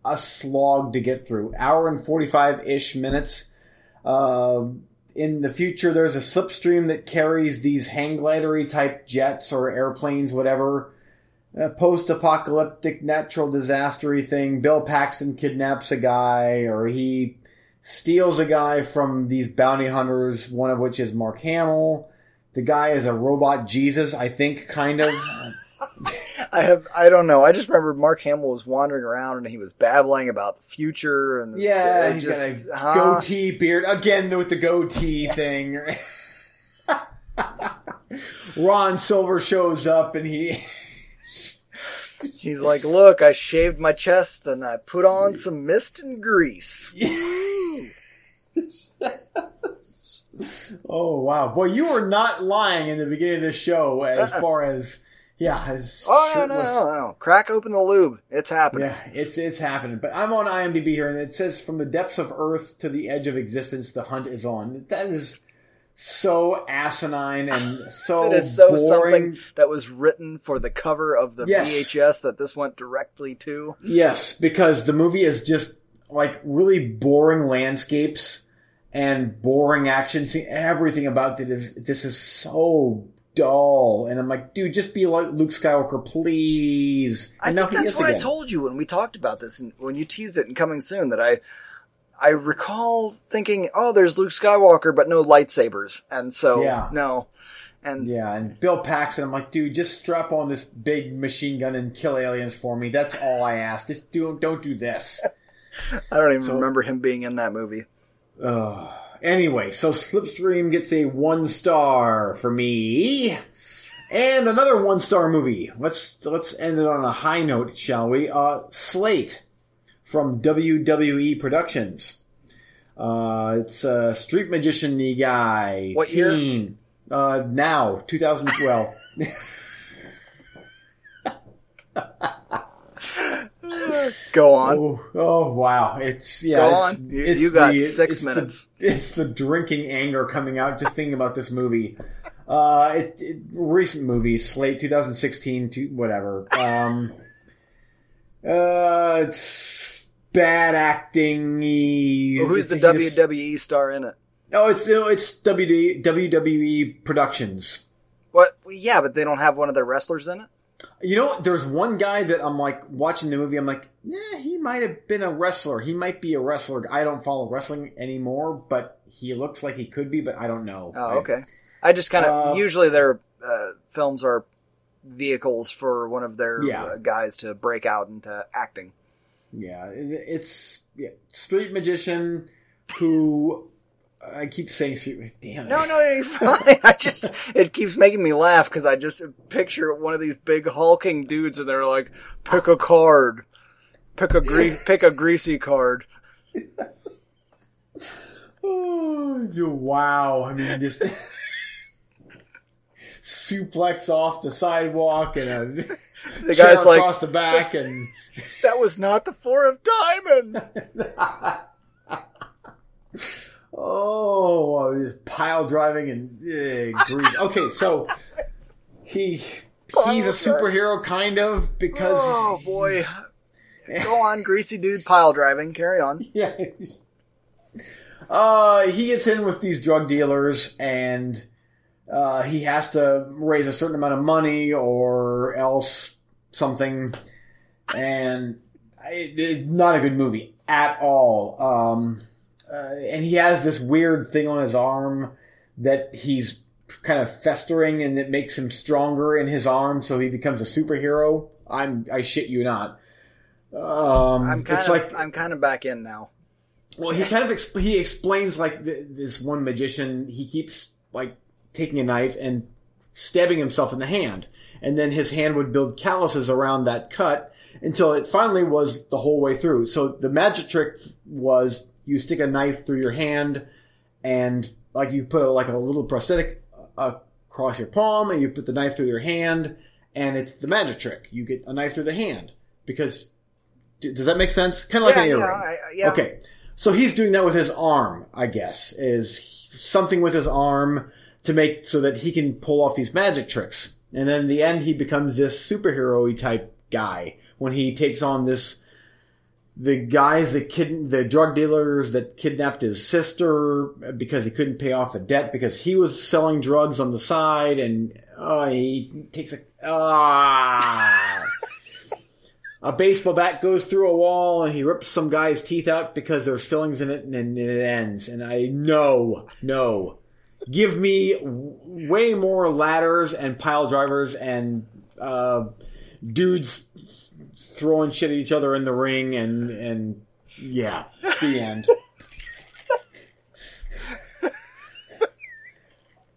a slog to get through. Hour and forty five ish minutes. Uh, in the future, there's a slipstream that carries these hang glidery type jets or airplanes, whatever. A post-apocalyptic natural disastery thing. Bill Paxton kidnaps a guy, or he steals a guy from these bounty hunters, one of which is Mark Hamill. The guy is a robot Jesus, I think, kind of. [laughs] I have I don't know. I just remember Mark Hamill was wandering around and he was babbling about the future and Yeah, it he's just- got a huh? goatee beard again with the goatee thing. [laughs] Ron Silver shows up and he [laughs] He's like, "Look, I shaved my chest and I put on some mist and grease." Oh wow, boy, you were not lying in the beginning of this show as [laughs] far as yeah, as Oh no, no, no, no! Crack open the lube. It's happening. Yeah, it's it's happening. But I'm on IMDb here, and it says from the depths of Earth to the edge of existence, the hunt is on. That is so asinine and [laughs] so It is so boring. something that was written for the cover of the Yes. VHS that this went directly to. Yes, because the movie is just like really boring landscapes and boring action scene. Everything about it is this is so dull, and I'm like, dude, just be like Luke Skywalker, please. I And now think he that's what I told you when we talked about this and when you teased it and coming soon that I I recall thinking, "Oh, there's Luke Skywalker but no lightsabers." And so Yeah. no. And Yeah, and Bill Paxton, I'm like, dude, just strap on this big machine gun and kill aliens for me. That's all I ask. Just do don't do this. [laughs] I don't even So- remember him being in that movie. Uh, anyway, so Slipstream gets a one star for me, and another one star movie. Let's let's end it on a high note, shall we? Uh, Sleight from WWE Productions. Uh, it's a street magician guy. What year? Uh, now 2012. [laughs] [laughs] Go on. Oh, oh wow! It's yeah. Go it's, it's you got the- six it's the- minutes. it's the drinking anger coming out just thinking about this movie. Uh, it, it recent movie, Sleight, 2016, to whatever. Um, [laughs] uh, it's bad acting. Well, who's the WWE star in it? Oh, it's it's WD, WWE Productions. What? Yeah, but they don't have one of their wrestlers in it. You know, there's one guy that I'm like watching the movie. I'm like, yeah, he might have been a wrestler. He might be a wrestler. I don't follow wrestling anymore, but he looks like he could be, but I don't know. Oh, okay. I just kind of Uh, usually their uh, films are vehicles for one of their Yeah. uh, guys to break out into acting. Yeah, it's yeah, street magician who I keep saying street. Magician. Damn it. No, no, you're fine. [laughs] I just it keeps making me laugh because I just picture one of these big hulking dudes, and they're like, "Pick a card, pick a gre- [laughs] pick a greasy card." Oh, wow. I mean, this [laughs] suplex off the sidewalk and a [laughs] The guy's like, across the back and. "That was not the four of diamonds." Oh, he's pile driving and uh, grease. Okay, so he he's a superhero kind of because Oh boy, [laughs] go on, greasy dude, pile driving. Carry on. [laughs] yeah. Uh, he gets in with these drug dealers and uh, he has to raise a certain amount of money or else something. And it, it's not a good movie at all. Um, uh, and he has this weird thing on his arm that he's kind of festering and it makes him stronger in his arm so he becomes a superhero. I'm, I shit you not. Um, I'm kind it's of like, I'm kind of back in now. well, he kind of exp- he explains like th- this one magician. He keeps like taking a knife and stabbing himself in the hand, and then his hand would build calluses around that cut until it finally was the whole way through. So the magic trick was you stick a knife through your hand, and like you put a, like a little prosthetic uh, across your palm, and you put the knife through your hand, and it's the magic trick. You get a knife through the hand because. Does that make sense? Kind of like yeah, an earring. yeah, I, yeah. Okay. So he's doing that with his arm, I guess, is something with his arm to make so that he can pull off these magic tricks. And then in the end, he becomes this superhero type guy when he takes on this, the guys that kid, the drug dealers that kidnapped his sister because he couldn't pay off the debt because he was selling drugs on the side and, uh, he takes a, ah. A baseball bat goes through a wall and he rips some guy's teeth out because there's fillings in it and then it ends. And I no, no. Give me w- way more ladders and pile drivers and uh, dudes throwing shit at each other in the ring, and and yeah, the end. [laughs]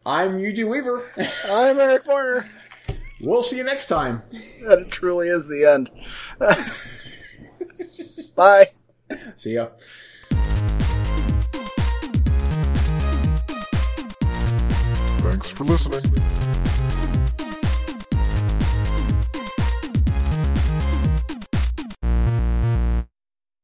I'm Eugene Weaver. I'm Eric Warner. We'll see you next time. [laughs] And it truly is the end. [laughs] Bye. See ya. Thanks for listening.